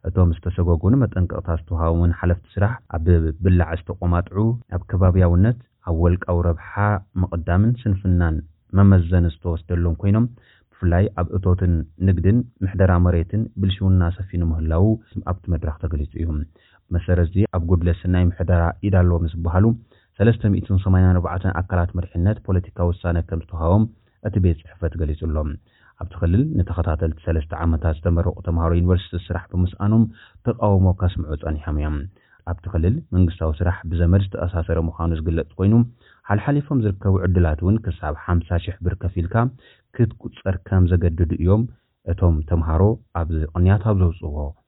እቶም ዝተሰጎጉን መጠንቀቕታ ዝተውሃቦምን ሓለፍቲ ስራሕ ኣብ ብላዕ ዝተቖማጥዑ ኣብ ከባብያውነት፣ ኣብ ወልቃዊ ረብሓ ምቕዳምን ስንፍናን መመዘኒ ዝተወስደሎም ኮይኖም፣ ብፍላይ ኣብ እቶትን ንግድን ምሕደራ መሬትን ብልሽውና ሰፊኑ ምህላዉ ኣብቲ መድረኽ ተገሊጹ እዩ። ብመሰረት'ዚ ኣብ ጉድለት ስናይ ምሕደራ ኢድ ኣለዎም ዝበሃሉ ሰለስተ ሚእትን ሰማንያን ኣርባዕተን ኣካላት መሪሕነት ፖለቲካዊ ውሳነ ከምዝተውሃቦም እቲ ቤት ፅሕፈት ገሊፁ ኣሎ። ኣብቲ ክልል ንተኸታተልቲ ሰለስተ ዓመታት ዝተመረቑ ተምሃሮ ዩኒቨርሲቲ ስራሕ ብምስኣኖም ተቓውሞ ከስምዑ ፀኒሖም እዮም። ኣብቲ ክልል መንግስታዊ ስራሕ ብዘመድ ዝተኣሳሰረ ምዃኑ ዝግለፅ ኮይኑ ሓልሓሊፎም ዝርከቡ ዕድላት እውን ክሳብ ሓምሳ ሽሕ ብር ከፊልካ ክትቁፀር ከምዘገድዱ እዮም እቶም ተምሃሮ ኣብዚ ቅንያት ኣብ ዘውፅእዎ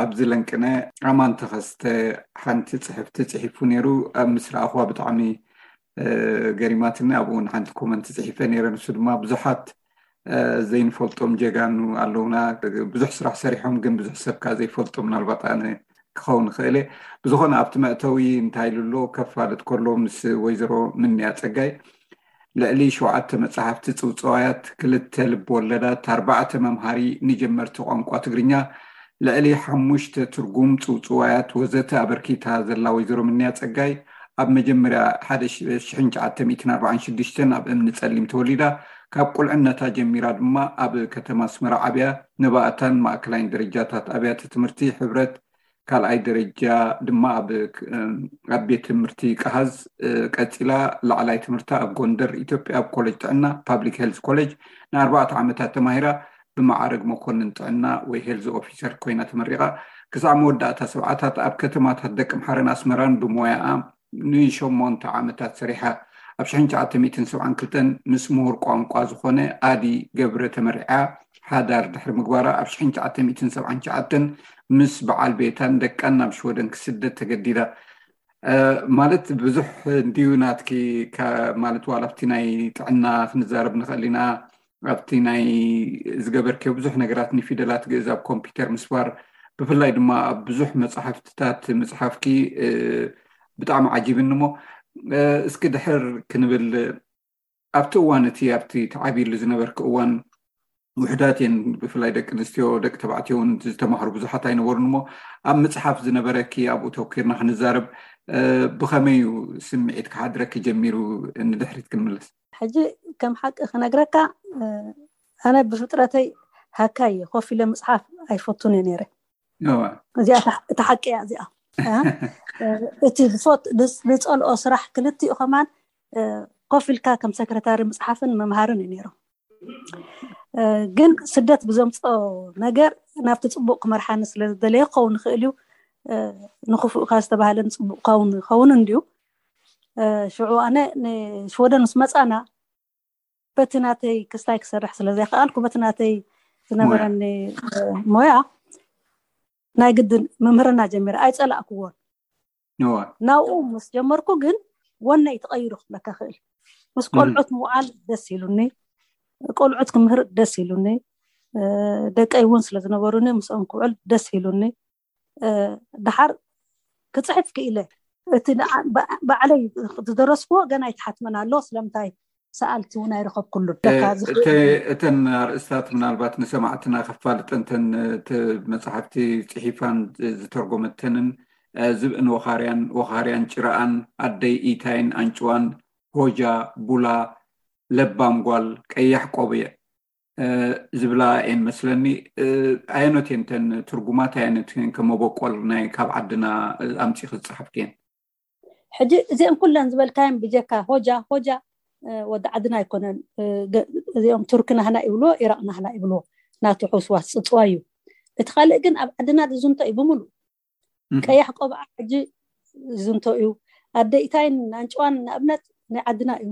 ኣብዚ ለንቅነ ኣማን ተኸስተ ሓንቲ ፅሕፍቲ ፅሒፉ ነይሩ ኣብ ምስ ረኣኹዋ ብጣዕሚ ገሪማትኒ ኣብኡ እውን ሓንቲ ኮመንቲ ፅሒፈ ነይረ ንሱ ድማ ብዙሓት ዘይንፈልጦም ጀጋኑ ኣለውና ብዙሕ ስራሕ ሰሪሖም ግን ብዙሕ ሰብ ከዓ ዘይፈልጦ ምናልባት ኣነ ክኸውን ይኽእል እየ ብዝኾነ ኣብቲ መእተዊ እንታይ ኢሉ ኣሎ ከፋልጥ ከሎ ምስ ወይዘሮ ምንያ ፀጋይ ልዕሊ ሸውዓተ መጻሕፍቲ ጽውጽዋያት፣ ክልተ ልብ-ወለዳት፣ ኣርባዕተ መምሃሪ ንጀመርቲ ቋንቋ ትግርኛ፣ ልዕሊ ሓሙሽተ ትርጉም ጽውጽዋያት ወዘተ ኣበርኪታ ዘላ ወይዘሮ ምንያ ጸጋይ፣ ኣብ መጀመርያ ሓደ ሽሕን ትሽዓተ ሚእትን ኣርባዓን ሽዱሽተን ኣብ እምኒ ጸሊም ተወሊዳ፣ ካብ ቁልዕነታ ጀሚራ ድማ ኣብ ከተማ ኣስመራ ዓብያ፣ ነባኣታን ማእከላይን ደረጃታት ኣብያተ ትምህርቲ ሕብረት ካልኣይ ደረጃ ድማ ኣብ ቤት ትምህርቲ ቀሃዝ ቀፂላ ላዕላይ ትምህርታ ኣብ ጎንደር ኢትዮጵያ ኣብ ኮሌጅ ጥዕና ፓብሊክ ሄልዝ ኮሌጅ ንኣርባዕተ ዓመታት ተማሂራ ብመዓርግ መኮንን ጥዕና ወይ ሄልዝ ኦፊሰር ኮይና ተመሪቓ ክሳዕ መወዳእታ ሰብዓታት ኣብ ከተማታት ደቂ ምሓረን ኣስመራን ብሞያኣ ንሸሞንተ ዓመታት ሰሪሓ። ኣብ ሽሕን ትሽዓተ ሚእትን ሰብዓን ክልተን ምስ ምሁር ቋንቋ ዝኾነ ኣዲ ገብረ ተመሪዓ ሓዳር ድሕሪ ምግባራ ኣብ ሽሕን ትሽዓተ ሚእትን ሰብዓን ትሽዓተን ምስ በዓል ቤታን ደቃን ናብ ሽወደን ክስደድ ተገዲዳ። ማለት ብዙሕ እንድዩ ናትኪ ማለት ዋላ ኣብቲ ናይ ጥዕና ክንዛረብ ንኽእል ኢና ኣብቲ ናይ ዝገበርክዮ ብዙሕ ነገራት ንፊደላት ግእዝ ኣብ ኮምፒውተር ምስፋር ብፍላይ ድማ ኣብ ብዙሕ መፅሓፍትታት ምፅሓፍኪ ብጣዕሚ ዓጂብኒ እሞ እስኪ ድሕር ክንብል ኣብቲ እዋን እቲ ኣብቲ ተዓብሉ ዝነበርክ እዋን ውሕዳት እየን ብፍላይ ደቂ ኣንስትዮ ደቂ ተባዕትዮ እውን ዝተማሃሩ ብዙሓት ኣይነበሩን እሞ ኣብ ምፅሓፍ ዝነበረኪ ኣብኡ ተኪርና ክንዛረብ ብከመይ እዩ ስምዒት ክሓድረኪ ጀሚሩ ንድሕሪት ክንምለስ ሕጂ ከም ሓቂ ክነግረካ ኣነ ብፍጥረተይ ሃካይ እየ ኮፍ ኢለ ምፅሓፍ ኣይፈቱን እየ ነይረ እዚኣ እታ ሓቂ እያ እዚኣ እቲ ዝፈት ዝፀልኦ ስራሕ ክልቲኡ ከማን ኮፍ ኢልካ ከም ሰክረታሪ ምፅሓፍን ምምሃርን እዩ ነይሩ ግን ስደት ብዘምፅኦ ነገር ናብቲ ፅቡቅ ክመርሓኒ ስለ ዝደለየ ክኸውን ይኽእል እዩ ንክፉእካ ዝተባሃለን ፅቡቅካ ውን ይኸውን እንድዩ ሽዑ ኣነ ንሽወደን ምስ መፃና በቲ ናተይ ክስታይ ክሰርሕ ስለ ዘይከኣልኩ በቲ ናተይ ዝነበረኒ ሞያ ናይ ግድን መምህርና ጀሚረ ኣይፀላእክዎን ናብኡ ምስ ጀመርኩ ግን ወነይ ተቐይሩ ክብለካ ክእል ምስ ቆልዑት ምውዓል ደስ ኢሉኒ ቆልዑት ክምህር ደስ ኢሉኒ ደቀይ እውን ስለ ዝነበሩኒ ምስኦም ክውዕል ደስ ኢሉኒ ደሓር ክፅሕፍ ክኢለ እቲ ባዕለይ ዝደረስክዎ ገና ይትሓትመን ኣሎ ስለምንታይ ሰኣልቲ እውን ኣይረኸብኩሉ እተን ኣርእስታት ምናልባት ንሰማዕትና ከፋልጠንተን መፅሓፍቲ ፅሒፋን ዝተርጎመተንን ዝብእን ወኻርያን ወኻርያን ጭራኣን ኣደይ ኢታይን ኣንጭዋን ሆጃ ቡላ ለባም ጓል ቀያሕ ቆቢዕ ዝብላ እየን መስለኒ ኣየኖት እየን ተን ትርጉማት ኣየኖት እየን ከም መበቆል ናይ ካብ ዓድና ኣምፂኺ ዝፀሓፍክ እየን ሕጂ እዚኦም ኩለን ዝበልካዮም ብጀካ ሆጃ ሆጃ ወዲ ዓድና ኣይኮነን እዚኦም ቱርክ ናህና ይብልዎ ኢራቅ ናህና ይብልዎ ናቱ ሕውስዋስ ፅፅዋ እዩ እቲ ካልእ ግን ኣብ ዓድና ዝዝንቶ እዩ ብምሉእ ቀያሕ ቆብዓ ሕጂ ዝንቶ እዩ ኣደ ኢታይን ኣንጭዋን ንኣብነት ናይ ዓድና እዩ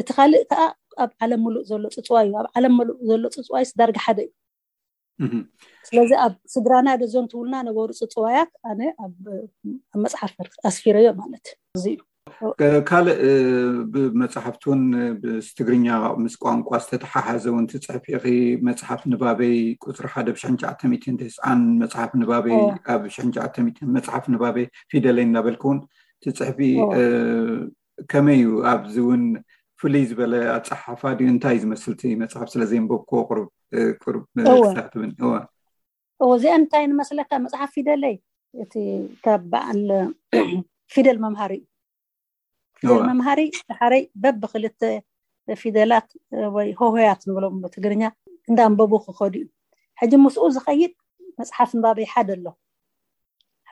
እቲ ካልእ ከዓ ኣብ ዓለም ምሉእ ዘሎ ፅፅዋ እዩ ኣብ ዓለም ምሉእ ዘሎ ፅፅዋይስ ዳርጋ ሓደ እዩ ስለዚ ኣብ ስድራና ደዘንትውልና ነበሩ ፅፅዋያት ኣነ ኣብ መፅሓፍ ኣስፊረዮ ማለት እዚ እዩ ካልእ ብመፅሓፍቲ እውን ብትግርኛ ምስ ቋንቋ ዝተተሓሓዘ እውን ትፅሕፊ ኢኺ መፅሓፍ ንባበይ ቁፅሪ ሓደ ብ ሽሕን ሸዓተ ሚእትን ትስዓን መፅሓፍ ንባበይ ኣብ ሽሕን ሸዓተ ሚእትን መፅሓፍ ንባበይ ፊደለይ እናበልክ እውን ትፅሕፊ ከመይ እዩ ኣብዚ እውን ፍልይ ዝበለ ኣፀሓሓፋ ድዩ እንታይ ዝመስልቲ መፅሓፍ ስለዘይንበብክዎ ቅሩብ ቅሩብ ክሳክትብን እወ እወ እዚኣን እንታይ እየን መስለካ መፅሓፍ ፊደለይ እቲ ካብ በዓል ፊደል መምሃሪ እዩ ፊደል መምሃሪ ድሓረይ በብክልተ ፊደላት ወይ ሆሆያት ንብሎም ብትግርኛ እንዳንበቡ ክኸዱ እዩ ሕጂ ምስኡ ዝኸይድ መፅሓፍ ንባበይ ሓደ ኣሎ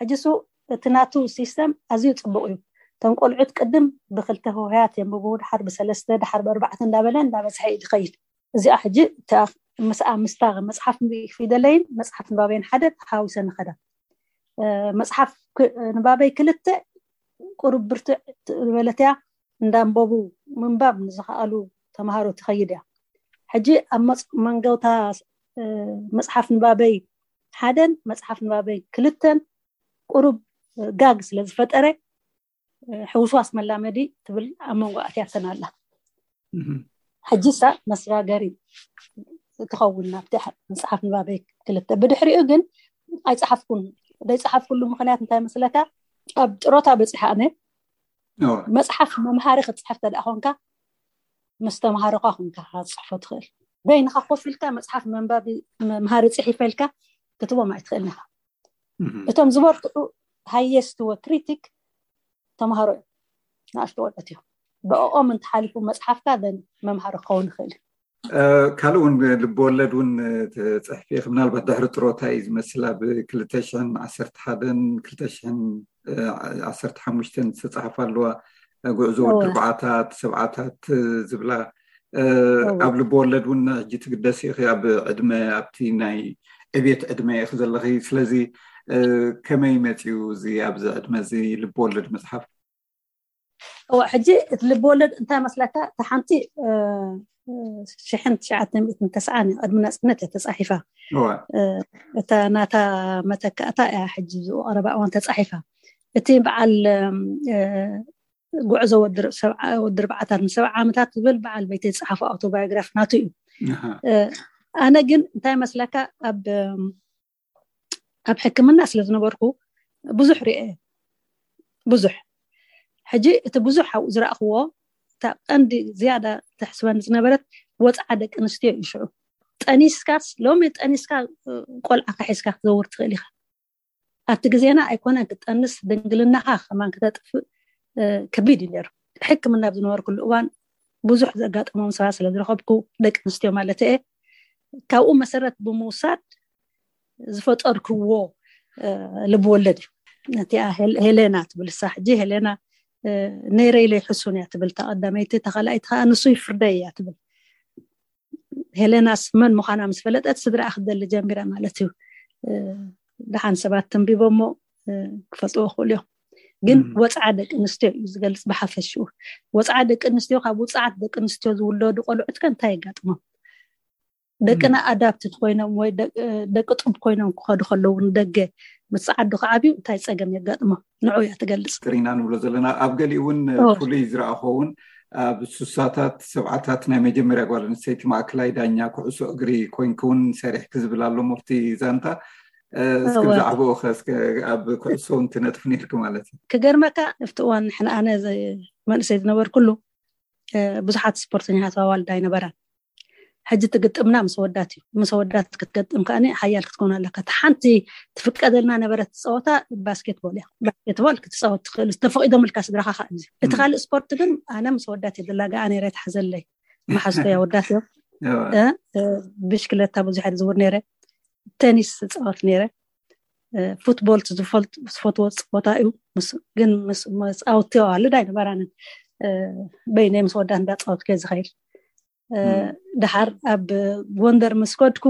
ሕጂ ሱ እቲ ናቱ ሲስተም ኣዝዩ ፅቡቅ እዩ እቶም ቆልዑት ቅድም ብክልተ ህውሃያት የንብቡ ድሓር ብሰለስተ ድሓር ብኣርባዕተ እንዳበለ እንዳበዝሐ እዩ ዝኸይድ እዚኣ ሕጂ እታ ምስኣ ምስታ መጽሓፍ ፊደለይን መጽሓፍ ንባበይን ሓደ ተሓዋዊሰ ንኸዳ መጽሓፍ ንባበይ ክልተ ቁሩብ ብርትዕ ዝበለት እያ እንዳንበቡ ምንባብ ንዝኸኣሉ ተምሃሮ ትኸይድ እያ ሕጂ ኣብ መንገውታ መጽሓፍ ንባበይ ሓደን መጽሓፍ ንባበይ ክልተን ቁሩብ ጋግ ስለ ዝፈጠረ ሕውስዋስ መላመዲ ትብል ኣብ መንጎ ኣትያተን ኣላ ሕጂሳ መስጋገሪ ትኸውን ናብቲ መፅሓፍ ንባበይ ክልተ ብድሕሪኡ ግን ኣይፀሓፍኩን ዘይፀሓፍኩሉ ምክንያት እንታይ መስለካ ኣብ ጥሮታ በፂሓ ኣነ መፅሓፍ መምሃሪ ክትፅሕፍ ተደኣ ኮንካ ምስ ተምሃሮካ ኮንካ ክትፅሕፎ ትኽእል በይንካ ኮፍ ኢልካ መፅሓፍ መንባቢ መምሃሪ ፅሒፈልካ ክትቦም ኣይትኽእል ኢኻ እቶም ዝበርትዑ ሃየስት ወ ክሪቲክ ተምሃሮ እዮም ንኣሽቶ ወልዑት እዮም ብኦም እንተሓሊፉ መፅሓፍካ ዘን መምሃሪ ክኸውን ይኽእል እዩ ካልእ እውን ልብወለድ እውን ተፅሕፊ ምናልባት ድሕሪ ጥሮታ እዩ ዝመስል ኣብ ክልተ ሽሕን ዓሰርተ ሓደን ክልተ ሽሕን ዓሰርተ ሓሙሽተ ዝተፃሓፋ ኣለዋ ጉዕዞ ወዲ ኣርባዓታት ሰብዓታት ዝብላ ኣብ ልቢ ወለድ እውን ሕጂ ትግደስ ኢኺ ኣብ ዕድመ ኣብቲ ናይ ዕብት ዕድመ ኢኺ ዘለኺ ስለዚ ከመይ መፅኡ እዚ ኣብዚ ዕድመ እዚ ልቢ ወለድ መፅሓፍ እዋ ሕጂ እቲ ልብወለድ እንታይ መስለካ እታ ሓንቲ ሽሕን ትሽዓተ ሚእትን ተስዓን እያ ቅድሚ ናፅነት እያ ተፃሒፋ እታ ናታ መተካእታ እያ ሕጂ ዝኡ ቀረባ እዋን ተፃሒፋ እቲ በዓል ጉዕዞ ወዲ ርብዓታት ንሰብዓ ዓመታት ዝብል በዓል ቤተ ዝፀሓፉ ኣውቶባዮግራፍ ናቱ እዩ ኣነ ግን እንታይ መስለካ ኣብ ኣብ ሕክምና ስለ ዝነበርኩ ብዙሕ ርአ ብዙሕ ሕጂ እቲ ብዙሕ ኣብኡ ዝረእኽዎ እታ ቀንዲ ዝያዳ ተሕስበኒ ዝነበረት ወፅዓ ደቂ ኣንስትዮ እዩ ሽዑ ጠኒስካስ ሎሚ ጠኒስካ ቆልዓ ካሒዝካ ክትዘውር ትኽእል ኢኻ ኣብቲ ግዜና ኣይኮነን ክትጠንስ ድንግልናኻ ከማን ክተጥፍእ ከቢድ እዩ ነይሩ ሕክምና ኣብ ዝነበርኩሉ እዋን ብዙሕ ዘጋጥሞም ሰባት ስለ ዝረኸብኩ ደቂ ኣንስትዮ ማለት እየ ካብኡ መሰረት ብምውሳድ ዝፈጠርክዎ ልቢ ወለድ እዩ ነቲኣ ሄሌና ትብል ሳ ሕጂ ሄሌና ነይረይ ለይሕሱን እያ ትብል ተቀዳመይቲ ተካልኣይቲ ከዓ ንሱ ይፍርደይ እያ ትብል ሄለናስ መን ምዃና ምስ ፈለጠት ስድራኣ ክትደሊ ጀሚራ ማለት እዩ ደሓን ሰባት ተንቢቦሞ ክፈልጥዎ ክኽእሉ እዮም ግን ወፅዓ ደቂ ኣንስትዮ እዩ ዝገልፅ ብሓፈሽኡ ወፅዓ ደቂ ኣንስትዮ ካብ ውፅዓት ደቂ ኣንስትዮ ዝውለዱ ቆልዑት ከ እንታይ የጋጥሞም ደቅና ኣዳፕትት ኮይኖም ወይ ደቂ ጡብ ኮይኖም ክኸዱ ከለዉ ንደገ ምስ ዓዱ ክዓብዩ እንታይ ፀገም የጋጥሞም ንዑ እያ ትገልፅ ጥሪና ንብሎ ዘለና ኣብ ገሊኡ እውን ፍሉይ ዝረኣኮ እውን ኣብ ሱሳታት ሰብዓታት ናይ መጀመርያ ጓል ኣንስተይቲ ማእክላይ ዳኛ ኩዕሶ እግሪ ኮይንክ እውን ሰሪሕ ክዝብል ኣሎ ሞፍቲ ዛንታ እስኪ ብዛዕባኡ ከ ኣብ ኩዕሶ እውን ትነጥፍ ነርክ ማለት እዩ ክገርመካ እፍቲ እዋን ሕንኣነ መንእሰይ ዝነበርኩሉ ብዙሓት ስፖርተኛታት ኣዋልድ ኣይነበራን ሕጂ እቲ ግጥምና ምስ ኣወዳት እዩ ምስ ኣወዳት ክትገጥም ከኣ ሓያል ክትከውን ኣለካ እቲ ሓንቲ ትፍቀደልና ነበረት ፀወታ ባስኬትቦል እያ ባስኬትቦል ክትፀወት ትኽእል ተፈቂዶምልካ ስድራካ ከዓ እዩ እቲ ካልእ ስፖርት ግን ኣነ ምስ ኣወዳት እየ ድላጋ ነረ ትሓዘለይ መሓዝቶ እያ ወዳት እዮም ብሽክለታ ብዙሕ ዝውር ነረ ቴኒስ ዝፀወት ነረ ፉትቦል ዝፈትዎ ፀወታ እዩ ግን መፃወቲ ኣዋልድ ኣይነበራንን በይነይ ምስ ወዳት እንዳፃወት ከ ዝኸይድ ድሓር ኣብ ጎንደር ምስ ከድኩ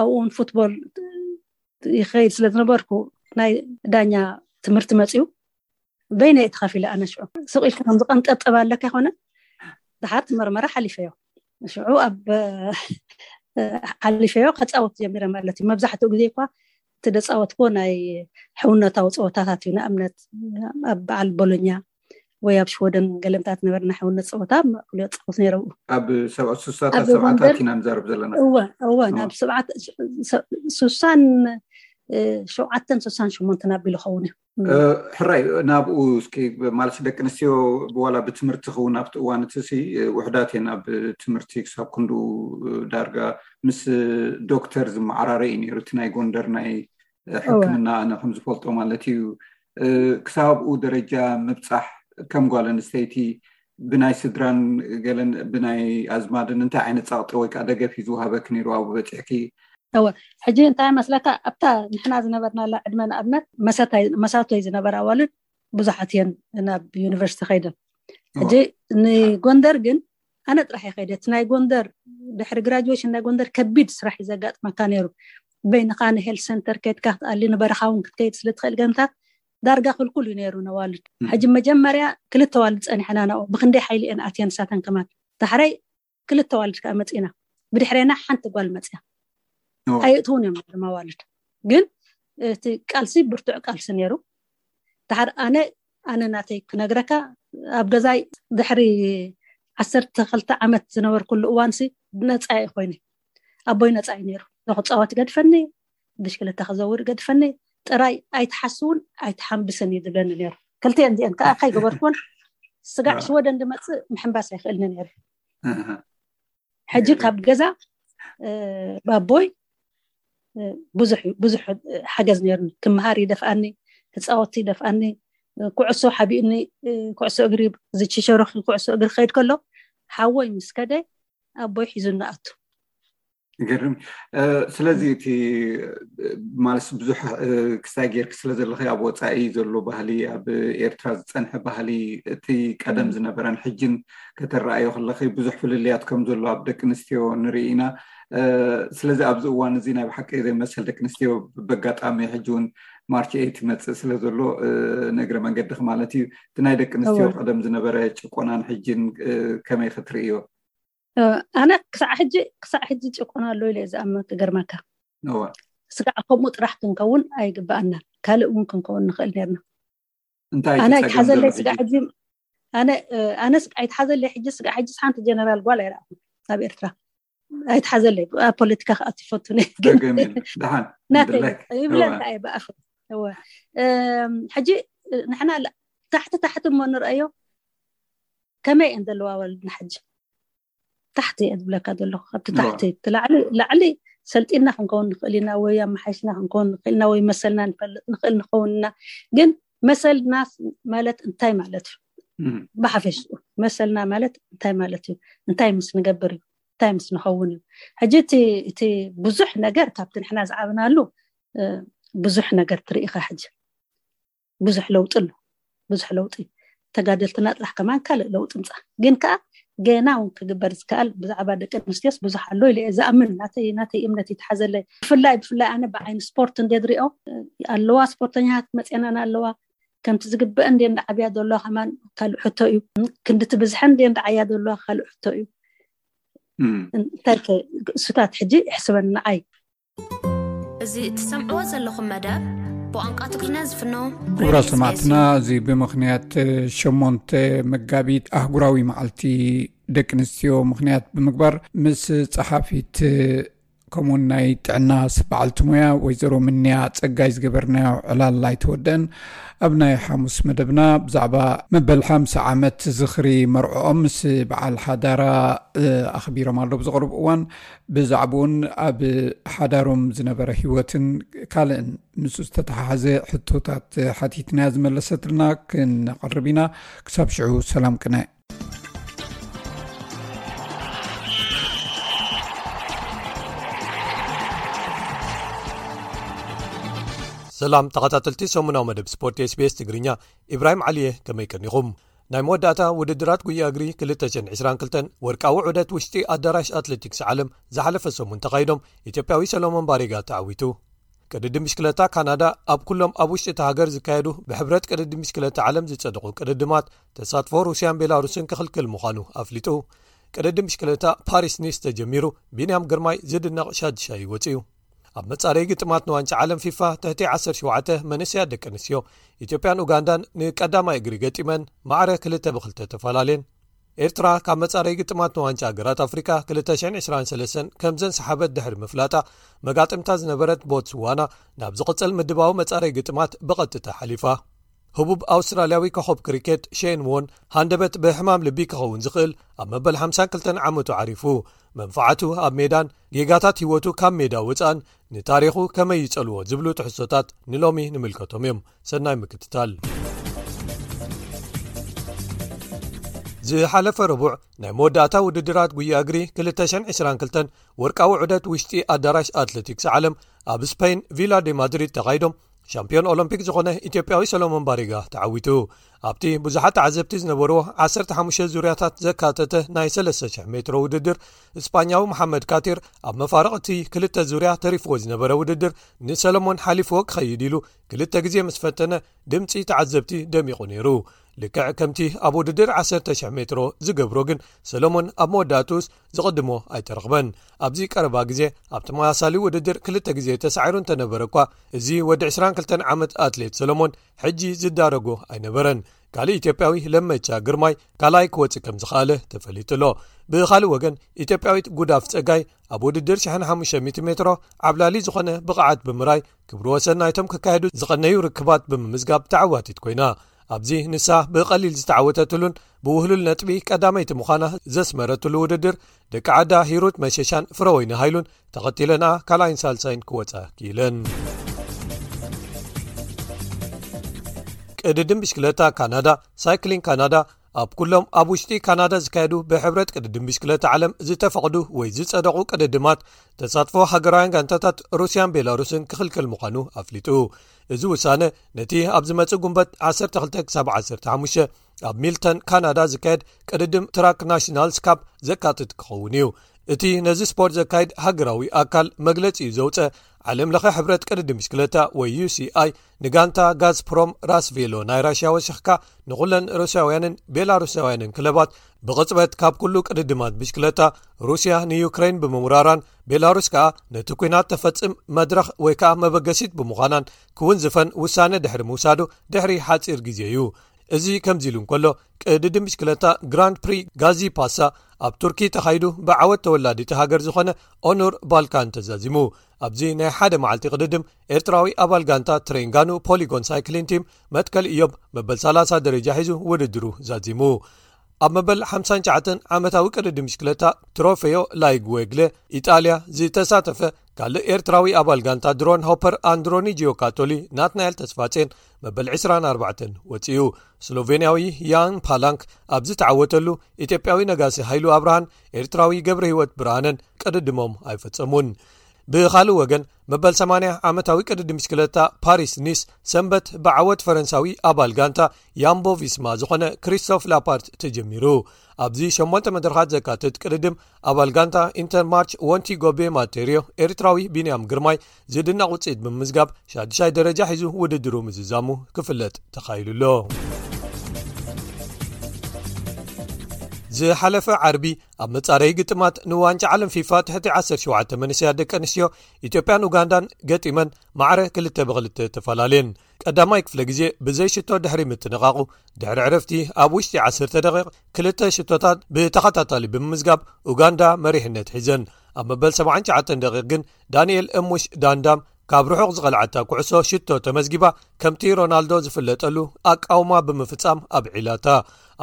ኣብኡ እውን ፉትቦል ይኸይድ ስለ ዝነበርኩ ናይ ዳኛ ትምህርቲ መፅኡ በይነ እቲ ከፊለ ኣነ ሽዑ ስቅ ኢልካ ከም ዝቀንጠብጠብ ኣለካ ይኮነ ድሓር ትመርመራ ሓሊፈዮ ሽዑ ኣብ ሓሊፈዮ ከፃወት ጀሚረ ማለት እዩ መብዛሕትኡ ግዜ እኳ እቲ ደፃወትኮ ናይ ሕውነታዊ ፀወታታት እዩ ንኣብነት ኣብ በዓል ቦሎኛ ወይ ኣብ ሽወደን ገለምታት ነበር ናይ ሕውነት ፀወታ ክልዮ ፀወት ነይረብኡ ኣብ ሰብዓ ስሳታት ሰብዓታት ኢና ንዛረብ ዘለና እወ እወ ናብ ስብዓት ስሳን ሸውዓተን ስሳን ሸሞንተን ኣቢሉ ኸውን እዩ ሕራይ ናብኡ እስኪ ማለት ደቂ ኣንስትዮ ዋላ ብትምህርቲ ክውን ኣብቲ እዋን እቲ ሲ ውሕዳት እየን ኣብ ትምህርቲ ክሳብ ክንዱ ዳርጋ ምስ ዶክተር ዝመዓራረ እዩ ነይሩ እቲ ናይ ጎንደር ናይ ሕክምና ኣነ ከም ዝፈልጦ ማለት እዩ ክሳብኡ ደረጃ ምብፃሕ ከም ጓል ኣንስተይቲ ብናይ ስድራን ገለን ብናይ ኣዝማድን እንታይ ዓይነት ፃቕጢ ወይ ከዓ ደገፍ እዩ ዝውሃበኪ ነይሩ ኣብኡ በፂሕኪ? እወ ሕጂ እንታይ መስለካ ኣብታ ንሕና ዝነበርናላ ዕድመ ንኣብነት መሳቶይ ዝነበራ ኣዋልድ ብዙሓት እየን ናብ ዩኒቨርሲቲ ከይደን ሕጂ ንጎንደር ግን ኣነ ጥራሕ እየ ከይደ እቲ ናይ ጎንደር ድሕሪ ግራጅዌሽን ናይ ጎንደር ከቢድ ስራሕ እዩ ዘጋጥመካ ነይሩ በይንካ ንሄልት ሰንተር ከይድካ ክትኣሊ ንበረኻ እውን ክትከይድ ስለ ትኽእል ገንታት ዳርጋ ክልኩል እዩ ነይሩ ነዋልድ ሕጂ መጀመርያ ክልተ ኣዋልድ ጸኒሕና ናብኡ ብክንደይ ሓይሊ እየን ኣትየን ንሳተን ከማን ዳሕራይ ክልተ ኣዋልድ ከኣ መጺና ብድሕሬና ሓንቲ ጓል መጽያ ኣይእትውን እዮም ነይሮም ኣዋልድ ግን እቲ ቃልሲ ብርቱዕ ቃልሲ ነይሩ ዳሓር ኣነ ኣነ ናተይ ክነግረካ ኣብ ገዛይ ድሕሪ ዓሰርተ ክልተ ዓመት ዝነበርኩሉ እዋንሲ ነፃ እዩ ኮይነ ኣቦይ ነፃ እዩ ነይሩ ንክፃወት ይገድፈኒ ብሽክለታ ክዘውር ገድፈኒ ጥራይ ኣይትሓስውን ኣይትሓንብስን እዩ ዝብለኒ ነይሩ ክልቲኤን ዚኤን ከዓ ከይገበርኩን ስጋዕ ሽወደን ድመፅእ ምሕንባስ ኣይክእልኒ ነይሩ ሕጂ ካብ ገዛ ባቦይ ብዙሕ ብዙሕ ሓገዝ ነይሩኒ ክምሃር ይደፍኣኒ ክፃወት ይደፍኣኒ ኩዕሶ ሓቢኡኒ ኩዕሶ እግሪ ዝችሸረክ ኩዕሶ እግሪ ክኸይድ ከሎ ሓወይ ምስ ከደ ኣቦይ ሒዙ ንኣቱ ይገርም ስለዚ እቲ ማለት ብዙሕ ክስታይ ጌርክ ስለ ዘለኸ ኣብ ወፃኢ ዘሎ ባህሊ ኣብ ኤርትራ ዝፀንሐ ባህሊ እቲ ቀደም ዝነበረን ሕጅን ከተረኣዮ ከለኺ ብዙሕ ፍልልያት ከም ዘሎ ኣብ ደቂ ኣንስትዮ ንርኢ ኢና ስለዚ ኣብዚ እዋን እዚ ናይ ብሓቂ ዘይመሰል ደቂ ኣንስትዮ በጋጣሚ ሕጂ እውን ማርች ኤት ይመፅእ ስለ ዘሎ ንእግረ መንገድክ ማለት እዩ እቲ ናይ ደቂ ኣንስትዮ ቀደም ዝነበረ ጭቆናን ሕጅን ከመይ ክትርእዮ ኣነ ክሳዕ ሕጂ ክሳዕ ሕጂ ጭቁን ኣሎ ኢለ ዝኣምን ክገርመካ ስጋዕ ከምኡ ጥራሕ ክንከውን ኣይግባኣናን ካልእ እውን ክንከውን ንኽእል ነርና ኣነ ኣይትሓዘለይ ስጋ ሕጂ ኣነ ስጋ ኣይትሓዘለይ ሕጂ ስጋ ሕጂ ሓንቲ ጀነራል ጓል ኣይረኣኹ ኣብ ኤርትራ ኣይትሓዘለይ ኣብ ፖለቲካ ከዓ ትፈቱ ይብለካ እየ ብኣኽ ሕጂ ንሕና ታሕቲ ታሕቲ እሞ ንርአዮ ከመይ እየን ዘለዋ ወለድና ሕጂ ታሕቲ እየ ዝብለካ ዘለኩ ካብቲ ታሕቲ ላዕሊ ላዕሊ ሰልጢና ክንከውን ንኽእል ኢና ወይ ኣመሓይሽና ክንከውን ንኽእል ኢና ወይ መሰልና ንፈልጥ ንኽእል ንኸውን ኢና ግን መሰልና ማለት እንታይ ማለት እዩ ብሓፈሽኡ መሰልና ማለት እንታይ ማለት እዩ እንታይ ምስ ንገብር እዩ እንታይ ምስ ንኸውን እዩ ሕጂ እቲ ብዙሕ ነገር ካብቲ ንሕና ዝዓብናሉ ብዙሕ ነገር ትርኢካ ሕጂ ብዙሕ ለውጢ ኣሎ ብዙሕ ለውጢ ተጋደልትና ጥራሕ ከማን ካልእ ለውጢ ምፃእ ግን ከዓ ገና እውን ክግበር ዝከኣል ብዛዕባ ደቂ ኣንስትዮስ ብዙሕ ኣሎ ኢለ እየ ዝኣምን ናተይ ናተይ እምነት ይተሓዘለይ ብፍላይ ብፍላይ ኣነ ብዓይኒ ስፖርት እንደ ዝሪኦ ኣለዋ ስፖርተኛታት መፅናን ኣለዋ ከምቲ ዝግበአ እንደ እንዳዓብያ ዘለዋ ከማን ካልእ ሕቶ እዩ ክንዲ እቲ ብዝሐ እንደ እንዳዓያ ዘለዋ ካልእ ሕቶ እዩ እንታይ እሱታት ሕጂ ይሕስበኒ ንዓይ እዚ እትሰምዕዎ ዘለኹም መደብ ብቋንቋ ትግርኛ ዝፍኖ ክብራ ሰማዕትና እዚ ብምክንያት ሸሞንተ መጋቢት ኣህጉራዊ መዓልቲ ደቂ ኣንስትዮ ምክንያት ብምግባር ምስ ፀሓፊት ከምኡውን ናይ ጥዕና ስበዓልቲ ሙያ ወይዘሮ ምንያ ፀጋይ ዝገበርናዮ ዕላል ኣይተወደአን ኣብ ናይ ሓሙስ መደብና ብዛዕባ መበል ሓምሳ ዓመት ዝኽሪ መርዖኦም ምስ በዓል ሓዳራ ኣኽቢሮም ኣሎ ብዝቕርብ እዋን ብዛዕብኡን ኣብ ሓዳሮም ዝነበረ ሂወትን ካልእን ምስ ዝተተሓሓዘ ሕቶታት ሓቲትናያ ዝመለሰትልና ክንቐርብ ኢና ክሳብ ሽዑ ሰላም ቅነ ሰላም ተኸታተልቲ ሰሙናዊ መደብ ስፖርት ስቤስ ትግርኛ ኢብራሂም ዓሊየ ከመይ ቀኒኹም ናይ መወዳእታ ውድድራት ጉያ እግሪ 222 ወርቃዊ ዑደት ውሽጢ ኣዳራሽ ኣትለቲክስ ዓለም ዝሓለፈ ሰሙን ተኻይዶም ኢትዮጵያዊ ሰለሞን ባሪጋ ተዓዊቱ ቅድዲ ምሽክለታ ካናዳ ኣብ ኩሎም ኣብ ውሽጢ እቲ ሃገር ዝካየዱ ብሕብረት ቅድዲ ምሽክለታ ዓለም ዝጸደቑ ቅድድማት ተሳትፎ ሩስያን ቤላሩስን ክኽልክል ምዃኑ ኣፍሊጡ ቅድዲ ምሽክለታ ፓሪስ ኒስ ተጀሚሩ ቢንያም ግርማይ ዝድነቕ ሻድሻይ ይወፅ እዩ ኣብ መጻረይ ግጥማት ንዋንጫ ዓለም ፊፋ ትሕቲ 17 መንእሰያት ደቂ ኣንስትዮ ኢትዮጵያን ኡጋንዳን ንቀዳማይ እግሪ ገጢመን ማዕረ ክልተ ብክልተ ተፈላለየን ኤርትራ ካብ መጻረይ ግጥማት ንዋንጫ ሃገራት ኣፍሪቃ 223 ከም ዘንሰሓበት ድሕሪ ምፍላጣ መጋጥምታ ዝነበረት ቦትስዋና ናብ ዝቕጽል ምድባዊ መጻረይ ግጥማት ብቐጥታ ሓሊፋ ህቡብ ኣውስትራልያዊ ከኾብ ክሪኬት ሸይን ዎን ሃንደበት ብሕማም ልቢ ክኸውን ዝኽእል ኣብ መበል 52 ዓመቱ ዓሪፉ መንፋዓቱ ኣብ ሜዳን ጌጋታት ህይወቱ ካብ ሜዳ ወፃእን ንታሪኹ ከመይ ይፀልዎ ዝብሉ ትሕዝቶታት ንሎሚ ንምልከቶም እዮም ሰናይ ምክትታል ዝሓለፈ ረቡዕ ናይ መወዳእታ ውድድራት ጉያ እግሪ 222 ወርቃዊ ዑደት ውሽጢ ኣዳራሽ ኣትለቲክስ ዓለም ኣብ ስፐይን ቪላ ደ ማድሪድ ተኻይዶም ሻምፒዮን ኦሎምፒክ ዝኾነ ኢትዮጵያዊ ሰሎሞን ባሪጋ ተዓዊቱ ኣብቲ ብዙሓት ተዓዘብቲ ዝነበርዎ 15 ዙርያታት ዘካተተ ናይ 3,00 ሜትሮ ውድድር እስፓኛዊ መሓመድ ካቲር ኣብ መፋርቕ እቲ ክልተ ዙርያ ተሪፍዎ ዝነበረ ውድድር ንሰሎሞን ሓሊፍዎ ክኸይድ ኢሉ ክልተ ግዜ ምስ ፈተነ ድምፂ ተዓዘብቲ ደሚቑ ነይሩ ልክዕ ከምቲ ኣብ ውድድር 1,00 ሜትሮ ዝገብሮ ግን ሰሎሞን ኣብ መወዳእትኡስ ዝቕድሞ ኣይተረኽበን ኣብዚ ቀረባ ግዜ ኣብ ተመሳሳሊ ውድድር ክልተ ግዜ ተሳዒሩ እንተነበረ እኳ እዚ ወዲ 22 ዓመት ኣትሌት ሰለሞን ሕጂ ዝዳረጎ ኣይነበረን ካልእ ኢትዮጵያዊ ለመቻ ግርማይ ካልኣይ ክወፅ ከም ዝኸኣለ ተፈሊጡ ኣሎ ብካልእ ወገን ኢትዮጵያዊት ጉዳፍ ፀጋይ ኣብ ውድድር 1500 ሜትሮ ዓብላሊ ዝኾነ ብቕዓት ብምራይ ክብሪ ወሰን ናይቶም ክካየዱ ዝቐነዩ ርክባት ብምምዝጋብ ተዓዋቲት ኮይና ኣብዚ ንሳ ብቐሊል ዝተዓወተትሉን ብውህሉል ነጥቢ ቀዳመይቲ ምዃና ዘስመረትሉ ውድድር ደቂ ዓዳ ሂሩት መሸሻን ፍረወይኒ ሃይሉን ተኸቲለና ካልኣይን ሳልሳይን ክወፃ ክኢለን ቅድድም ብሽክለታ ካናዳ ሳይክሊን ካናዳ ኣብ ኩሎም ኣብ ውሽጢ ካናዳ ዝካየዱ ብሕብረት ቅድድም ብሽክለቲ ዓለም ዝተፈቕዱ ወይ ዝጸደቑ ቅድድማት ተሳትፎ ሃገራውያን ጋንታታት ሩስያን ቤላሩስን ክኽልክል ምዃኑ ኣፍሊጡ እዚ ውሳነ ነቲ ኣብ ዝመጽእ ጉንበት 12 ክሳብ 15 ኣብ ሚልተን ካናዳ ዝካየድ ቅድድም ትራክ ናሽናልስ ካብ ዘካትት ክኸውን እዩ እቲ ነዚ ስፖርት ዘካይድ ሃገራዊ ኣካል መግለፂ እዩ ዘውፀ ዓለም ለኸ ሕብረት ቅድድም ብሽክለታ ወይ uሲኣይ ንጋንታ ጋዝፕሮም ራስ ቬሎ ናይ ራሽያ ወሽኽካ ንዅለን ሩስያውያንን ቤላሩስያውያንን ክለባት ብቕጽበት ካብ ኵሉ ቅድድማት ብሽክለታ ሩስያ ንዩክረይን ብምውራራን ቤላሩስ ከኣ ነቲ ኲናት ተፈጽም መድረኽ ወይ ከኣ መበገሲት ብምዃናን ክውን ዝፈን ውሳነ ድሕሪ ምውሳዱ ድሕሪ ሓጺር ግዜ እዩ እዚ ከምዚ ኢሉ እንከሎ ቅድድም ብሽክለታ ግራንድ ፕሪ ጋዚ ፓሳ ኣብ ቱርኪ ተኻይዱ ብዓወት ተወላዲቲ ሃገር ዝኾነ ኦኑር ባልካን ተዛዚሙ ኣብዚ ናይ ሓደ መዓልቲ ቅድድም ኤርትራዊ ኣባል ጋንታ ትሬንጋኑ ፖሊጎን ሳይክሊን ቲም መትከል እዮብ መበል ሳላ0 ደረጃ ሒዙ ውድድሩ ዛዚሙ ኣብ መበል 59 ዓመታዊ ቅድዲ ምሽክለታ ትሮፈዮ ላይግ ወግለ ኢጣልያ ዝተሳተፈ ካልእ ኤርትራዊ ኣባል ጋንታ ድሮን ሆፐር ኣንድሮኒጂዮ ካቶሊ ናትናያል ተስፋጼን መበል 24 ወፅኡ ስሎቨንያዊ ያን ፓላንክ ኣብ ዝተዓወተሉ ኢትዮጵያዊ ነጋሲ ሃይሉ ኣብርሃን ኤርትራዊ ገብረ ህይወት ብርሃነን ቅድድሞም ኣይፈፀሙን ብካልእ ወገን መበል 8 ዓመታዊ ቅድድም ብሽክለታ ፓሪስ ኒስ ሰንበት ብዓወት ፈረንሳዊ ኣባል ጋንታ ያምቦ ቪስማ ዝኾነ ክሪስቶፍ ላፓርት ተጀሚሩ ኣብዚ 8 መድረኻት ዘካትት ቅድድም ኣባል ጋንታ ኢንተርማርች ወንቲ ጎቤ ማተርዮ ኤርትራዊ ቢንያም ግርማይ ዝድናቕ ውፅኢት ብምምዝጋብ ሻዱሻይ ደረጃ ሒዙ ውድድሩ ምዝዛሙ ክፍለጥ ተኻይሉ ኣሎ ዝሓለፈ ዓርቢ ኣብ መጻረይ ግጥማት ንዋንጫ ዓለም ፊፋ ትሕቲ 17 መንስያት ደቂ ኣንስትዮ ኢትዮጵያን ኡጋንዳን ገጢመን ማዕረ ክልተ ብክልተ ተፈላለየን ቀዳማይ ክፍለ ግዜ ብዘይ ሽቶ ድሕሪ ምትንቓቑ ድሕሪ ዕረፍቲ ኣብ ውሽጢ 1ሰተ ደቂቕ ክልተ ሽቶታት ብተኸታታሊ ብምምዝጋብ ኡጋንዳ መሪሕነት ሒዘን ኣብ መበል 79 ደቂቕ ግን ዳንኤል እሙሽ ዳንዳም ካብ ርሑቕ ዝቐልዓታ ኩዕሶ ሽቶ ተመዝጊባ ከምቲ ሮናልዶ ዝፍለጠሉ ኣቃውማ ብምፍጻም ኣብዒላታ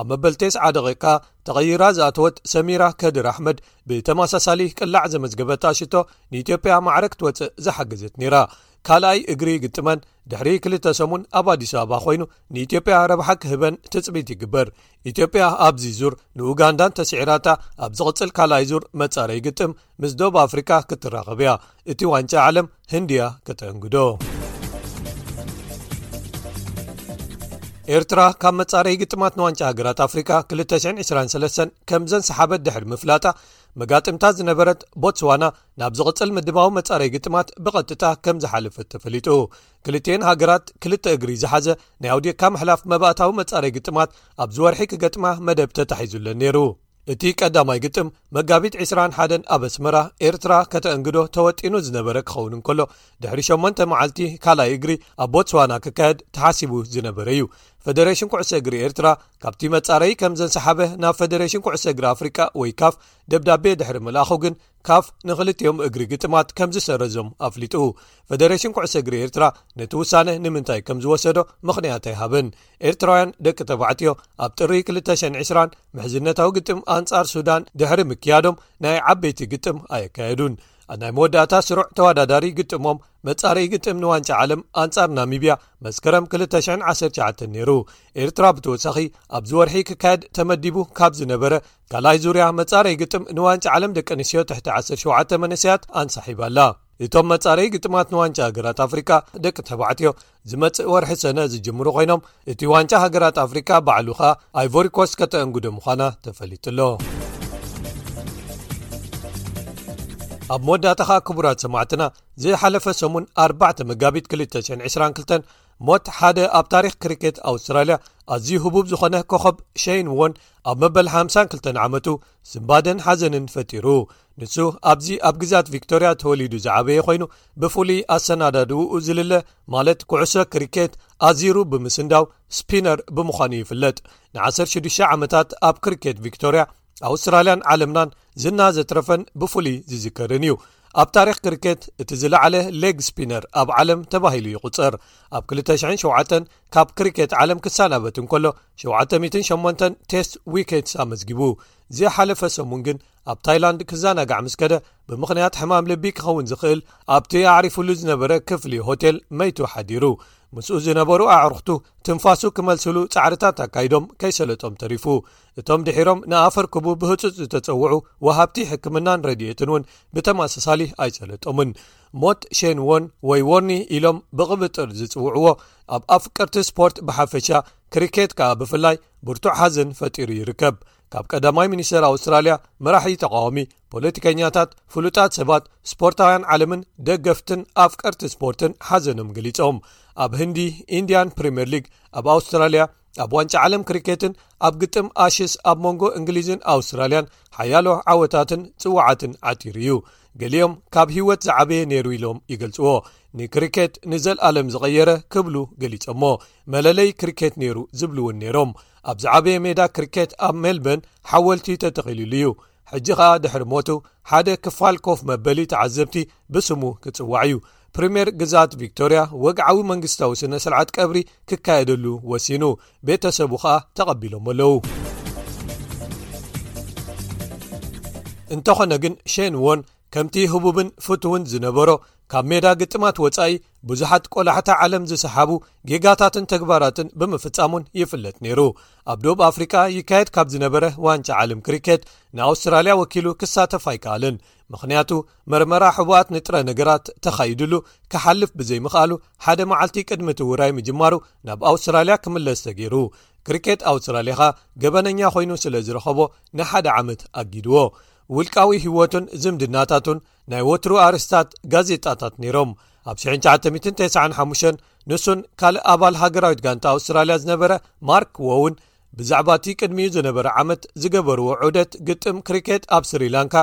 ኣብ መበል ቴስዓ ደቂቕ ከኣ ተቐይራ ዝኣተወት ሰሚራ ከድር ኣሕመድ ብተመሳሳሊ ቅላዕ ዘመዝገበታ ሽቶ ንኢትዮጵያ ማዕረ ክትወጽእ ዝሓገዘት ነይራ ካልኣይ እግሪ ግጥመን ድሕሪ ክልተ ሰሙን ኣብ ኣዲስ ኣበባ ኮይኑ ንኢትዮጵያ ረብሓ ክህበን ትፅቢት ይግበር ኢትዮጵያ ኣብዚ ዙር ንኡጋንዳን ተስዒራታ ኣብ ዝቕፅል ካልኣይ ዙር መፃረይ ግጥም ምስ ዶብ ኣፍሪቃ ክትራኸብ እያ እቲ ዋንጫ ዓለም ህንድያ ከተእንግዶ ኤርትራ ካብ መጻረይ ግጥማት ንዋንጫ ሃገራት ኣፍሪቃ 223 ከም ዘንሰሓበት ድሕሪ ምፍላጣ መጋጥምታ ዝነበረት ቦትስዋና ናብ ዝቕጽል ምድባዊ መጻረይ ግጥማት ብቐጥታ ከም ዝሓለፈት ተፈሊጡ ክልትን ሃገራት ክልተ እግሪ ዝሓዘ ናይ ኣውዴካ ምሕላፍ መባእታዊ መጻረይ ግጥማት ኣብዚ ወርሒ ክገጥማ መደብ ተታሒዙለን ነይሩ እቲ ቀዳማይ ግጥም መጋቢት 21 ኣብ ኣስመራ ኤርትራ ከተእንግዶ ተወጢኑ ዝነበረ ክኸውን እንከሎ ድሕሪ 8 መዓልቲ ካልኣይ እግሪ ኣብ ቦትስዋና ክካየድ ተሓሲቡ ዝነበረ እዩ ፈደሬሽን ኩዕሰ እግሪ ኤርትራ ካብቲ መጻረዪ ከም ዘንሰሓበ ናብ ፈደሬሽን ኩዕሰ እግሪ ኣፍሪቃ ወይ ካፍ ደብዳቤ ድሕሪ ምልኣኹ ግን ካፍ ንክልጥኦም እግሪ ግጥማት ከም ዝሰረዞም ኣፍሊጡ ፈደሬሽን ኩዕሰ እግሪ ኤርትራ ነቲ ውሳነ ንምንታይ ከም ዝወሰዶ ምኽንያት ኣይሃበን ኤርትራውያን ደቂ ተባዕትዮ ኣብ ጥሪ 220 ምሕዝነታዊ ግጥም ኣንጻር ሱዳን ድሕሪ ምክያዶም ናይ ዓበይቲ ግጥም ኣየካየዱን ናይ መወዳእታ ስሩዕ ተወዳዳሪ ግጥሞም መጻርይ ግጥም ንዋንጫ ዓለም ኣንጻር ናሚብያ መስከረም 219 ነይሩ ኤርትራ ብተወሳኺ ኣብዚ ወርሒ ክካየድ ተመዲቡ ካብ ዝነበረ ካልይ ዙርያ መጻረይ ግጥም ንዋንጫ ዓለም ደቂ ኣንስትዮ ትሕቲ 17 መንእሰያት ኣንሳሒባኣላ እቶም መጻረይ ግጥማት ንዋንጫ ሃገራት ኣፍሪቃ ደቂ ተባዕትዮ ዝመጽእ ወርሒ ሰነ ዝጅምሩ ኮይኖም እቲ ዋንጫ ሃገራት ኣፍሪካ ባዕሉካ ኣይቮሪኮስ ከተእንግዶ ምዃና ተፈሊጡ ኣሎ ኣብ መወዳእታኻ ክቡራት ሰማዕትና ዝሓለፈ ሰሙን 4 መጋቢት 222 ሞት ሓደ ኣብ ታሪክ ክሪኬት ኣውስትራልያ ኣዝዩ ህቡብ ዝኾነ ኮኸብ ሸይን ዎን ኣብ መበል 52 ዓመቱ ስምባደን ሓዘንን ፈጢሩ ንሱ ኣብዚ ኣብ ግዛት ቪክቶርያ ተወሊዱ ዝዓበየ ኮይኑ ብፍሉይ ኣሰናዳድኡ ዝልለ ማለት ኩዕሶ ክሪኬት ኣዚሩ ብምስንዳው ስፒነር ብምዃኑ ይፍለጥ ን16 ዓመታት ኣብ ክሪኬት ቪክቶርያ ኣውስትራልያን ዓለምናን ዝና ዘትረፈን ብፍሉይ ዝዝከርን እዩ ኣብ ታሪክ ክሪኬት እቲ ዝለዓለ ሌግ ስፒነር ኣብ ዓለም ተባሂሉ ይቁፅር ኣብ 2ሸ7 ካብ ክሪኬት ዓለም ክሰናበት እንከሎ 78 ቴስት ዊኬትስ ኣመዝጊቡ ዝሓለፈ ሰሙን ግን ኣብ ታይላንድ ክዘናጋዕ ምስ ከደ ብምኽንያት ሕማም ልቢ ክኸውን ዝኽእል ኣብቲ ኣዕሪፉሉ ዝነበረ ክፍሊ ሆቴል መይቱ ሓዲሩ ምስኡ ዝነበሩ ኣዕሩኽቱ ትንፋሱ ክመልስሉ ጻዕርታት ኣካይዶም ከይሰለጦም ተሪፉ እቶም ድሒሮም ንኣፈርክቡ ብህፁፅ ዝተፀውዑ ወሃብቲ ሕክምናን ረድኤትን እውን ብተመሳሳሊ ኣይሰለጦምን ሞት ሸን ዎን ወይ ዎርኒ ኢሎም ብቕብጥር ዝጽውዕዎ ኣብ ኣፍቅርቲ ስፖርት ብሓፈሻ ክሪኬት ከኣ ብፍላይ ብርቱዕ ሓዘን ፈጢሩ ይርከብ ካብ ቀዳማይ ሚኒስተር ኣውስትራልያ መራሒ ተቃዋሚ ፖለቲከኛታት ፍሉጣት ሰባት ስፖርታውያን ዓለምን ደገፍትን ኣፍቀርቲ ስፖርትን ሓዘኖም ገሊፆም ኣብ ህንዲ ኢንድያን ፕሪምየር ሊግ ኣብ ኣውስትራልያ ኣብ ዋንጫ ዓለም ክሪኬትን ኣብ ግጥም ኣሽስ ኣብ መንጎ እንግሊዝን ኣውስትራልያን ሓያሎ ዓወታትን ፅዋዓትን ዓጢሩ እዩ ገሊኦም ካብ ህይወት ዝዓበየ ነይሩ ኢሎም ይገልፅዎ ንክሪኬት ንዘለኣለም ዝቐየረ ክብሉ ገሊፆሞ መለለይ ክሪኬት ነይሩ ዝብልውን ነይሮም ኣብ ዝዓበየ ሜዳ ክሪኬት ኣብ ሜልበን ሓወልቲ ተተኺልሉ እዩ ሕጂ ከኣ ድሕሪ ሞቱ ሓደ ክፋል ኮፍ መበሊ ተዓዘብቲ ብስሙ ክጽዋዕ እዩ ፕሪምየር ግዛት ቪክቶርያ ወግዓዊ መንግስታዊ ስነ ስርዓት ቀብሪ ክካየደሉ ወሲኑ ቤተሰቡ ከኣ ተቐቢሎሞ ኣለዉ እንተኾነ ግን ሸን ዎን ከምቲ ህቡብን ፍትውን ዝነበሮ ካብ ሜዳ ግጥማት ወፃኢ ብዙሓት ቆላሕታ ዓለም ዝሰሓቡ ጌጋታትን ተግባራትን ብምፍፃሙን ይፍለጥ ነይሩ ኣብ ዶብ ኣፍሪቃ ይካየድ ካብ ዝነበረ ዋንጫ ዓለም ክሪኬት ንኣውስትራልያ ወኪሉ ክሳተፍ ኣይከኣልን ምኽንያቱ መርመራ ሕቡኣት ንጥረ ነገራት ተኻይድሉ ክሓልፍ ብዘይምኽኣሉ ሓደ መዓልቲ ቅድሚ እቲ ውራይ ምጅማሩ ናብ ኣውስትራልያ ክምለስ ተገይሩ ክሪኬት ኣውስትራልያ ኻ ገበነኛ ኮይኑ ስለ ዝረኸቦ ንሓደ ዓመት ኣጊድዎ ውልቃዊ ህይወቱን ዝምድናታቱን ናይ ወትሩ ኣርእስታት ጋዜጣታት ነይሮም። ኣብ 1995 ንሱን ካልእ ኣባል ሃገራዊት ጋንታ ኣውስትራልያ ዝነበረ ማርክ ዎውን ብዛዕባ እቲ ቅድሚኡ ዝነበረ ዓመት ዝገበርዎ ዑደት ግጥም ክሪኬት ኣብ ስሪላንካ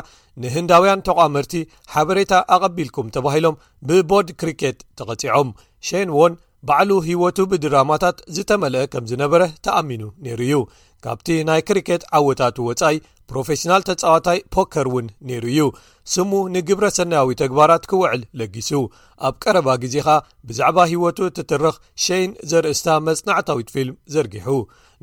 ንህንዳውያን ተቋመርቲ ሓበሬታ ኣቐቢልኩም ተባሂሎም ብቦርድ ክሪኬት ተቐጺዖም ሸን ዎን ባዕሉ ህይወቱ ብድራማታት ዝተመልአ ከም ዝነበረ ተኣሚኑ ነይሩ እዩ ካብቲ ናይ ክሪኬት ዓወታቱ ወፃኢ ፕሮፌሽናል ተፃዋታይ ፖከር እውን ነይሩ እዩ ስሙ ንግብረ ሰናያዊ ተግባራት ክውዕል ለጊሱ ኣብ ቀረባ ግዜኻ ብዛዕባ ህይወቱ እትትርኽ ሸይን ዘርእስታ መፅናዕታዊት ፊልም ዘርጊሑ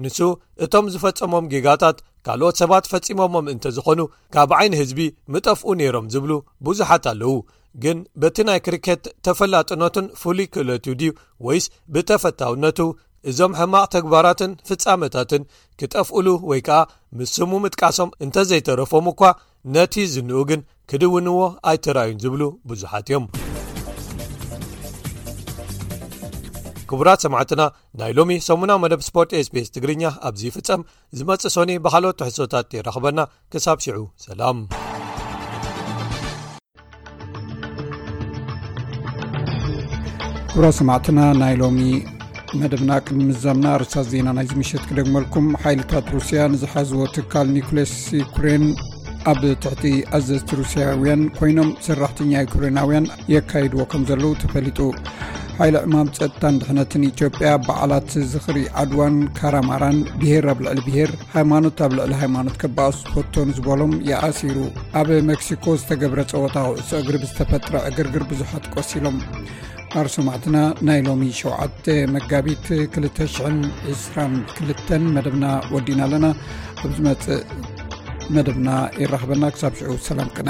ንሱ እቶም ዝፈፀሞም ጌጋታት ካልኦት ሰባት ፈፂሞሞም እንተዝኾኑ ካብ ዓይኒ ህዝቢ ምጠፍኡ ነይሮም ዝብሉ ብዙሓት ኣለዉ ግን በቲ ናይ ክሪከት ተፈላጥነቱን ፍሉይ ክእለትዩ ድዩ ወይስ ብተፈታውነቱ እዞም ሕማቕ ተግባራትን ፍጻመታትን ክጠፍኡሉ ወይ ከኣ ምስ ስሙ ምጥቃሶም እንተ ዘይተረፎም እኳ ነቲ ዝንኡ ግን ክድውንዎ ኣይተራእዩን ዝብሉ ብዙሓት እዮም ክቡራት ሰማዕትና ናይ ሎሚ ሰሙናዊ መደብ ስፖርት ስፔስ ትግርኛ ኣብዚ ይፍጸም ዝመጽእ ሶኒ ብካልኦት ትሕሶታት የራኽበና ክሳብ ሽዑ ሰላም ኩብራ ሰማዕትና ናይ ሎሚ መደብና ቅድሚ ምዛምና ኣርሳት ዜና ናይ ዝምሸት ክደግመልኩም ሓይልታት ሩስያ ንዝሓዝዎ ትካል ኒክሌስ ዩኩሬን ኣብ ትሕቲ ኣዘዝቲ ሩስያውያን ኮይኖም ሰራሕተኛ ዩኩሬናውያን የካይድዎ ከም ዘለዉ ተፈሊጡ ሓይሊ ዕማም ፀጥታን ድሕነትን ኢትዮጵያ በዓላት ዝኽሪ ዓድዋን ካራማራን ብሄር ኣብ ልዕሊ ብሄር ሃይማኖት ኣብ ልዕሊ ሃይማኖት ከባኣሱ ዝፈቶን ዝበሎም ይኣሲሩ ኣብ ሜክሲኮ ዝተገብረ ፀወታ ክዕሶ እግሪ ብዝተፈጥረ ዕግርግር ብዙሓት ቆሲሎም ኣር ሰማዕትና ናይ ሎሚ ሸውዓተ መጋቢት 222 መደብና ወዲና ኣለና ኣብ ዝመፅእ መደብና ይራኽበና ክሳብ ሽዑ ሰላም ቅነ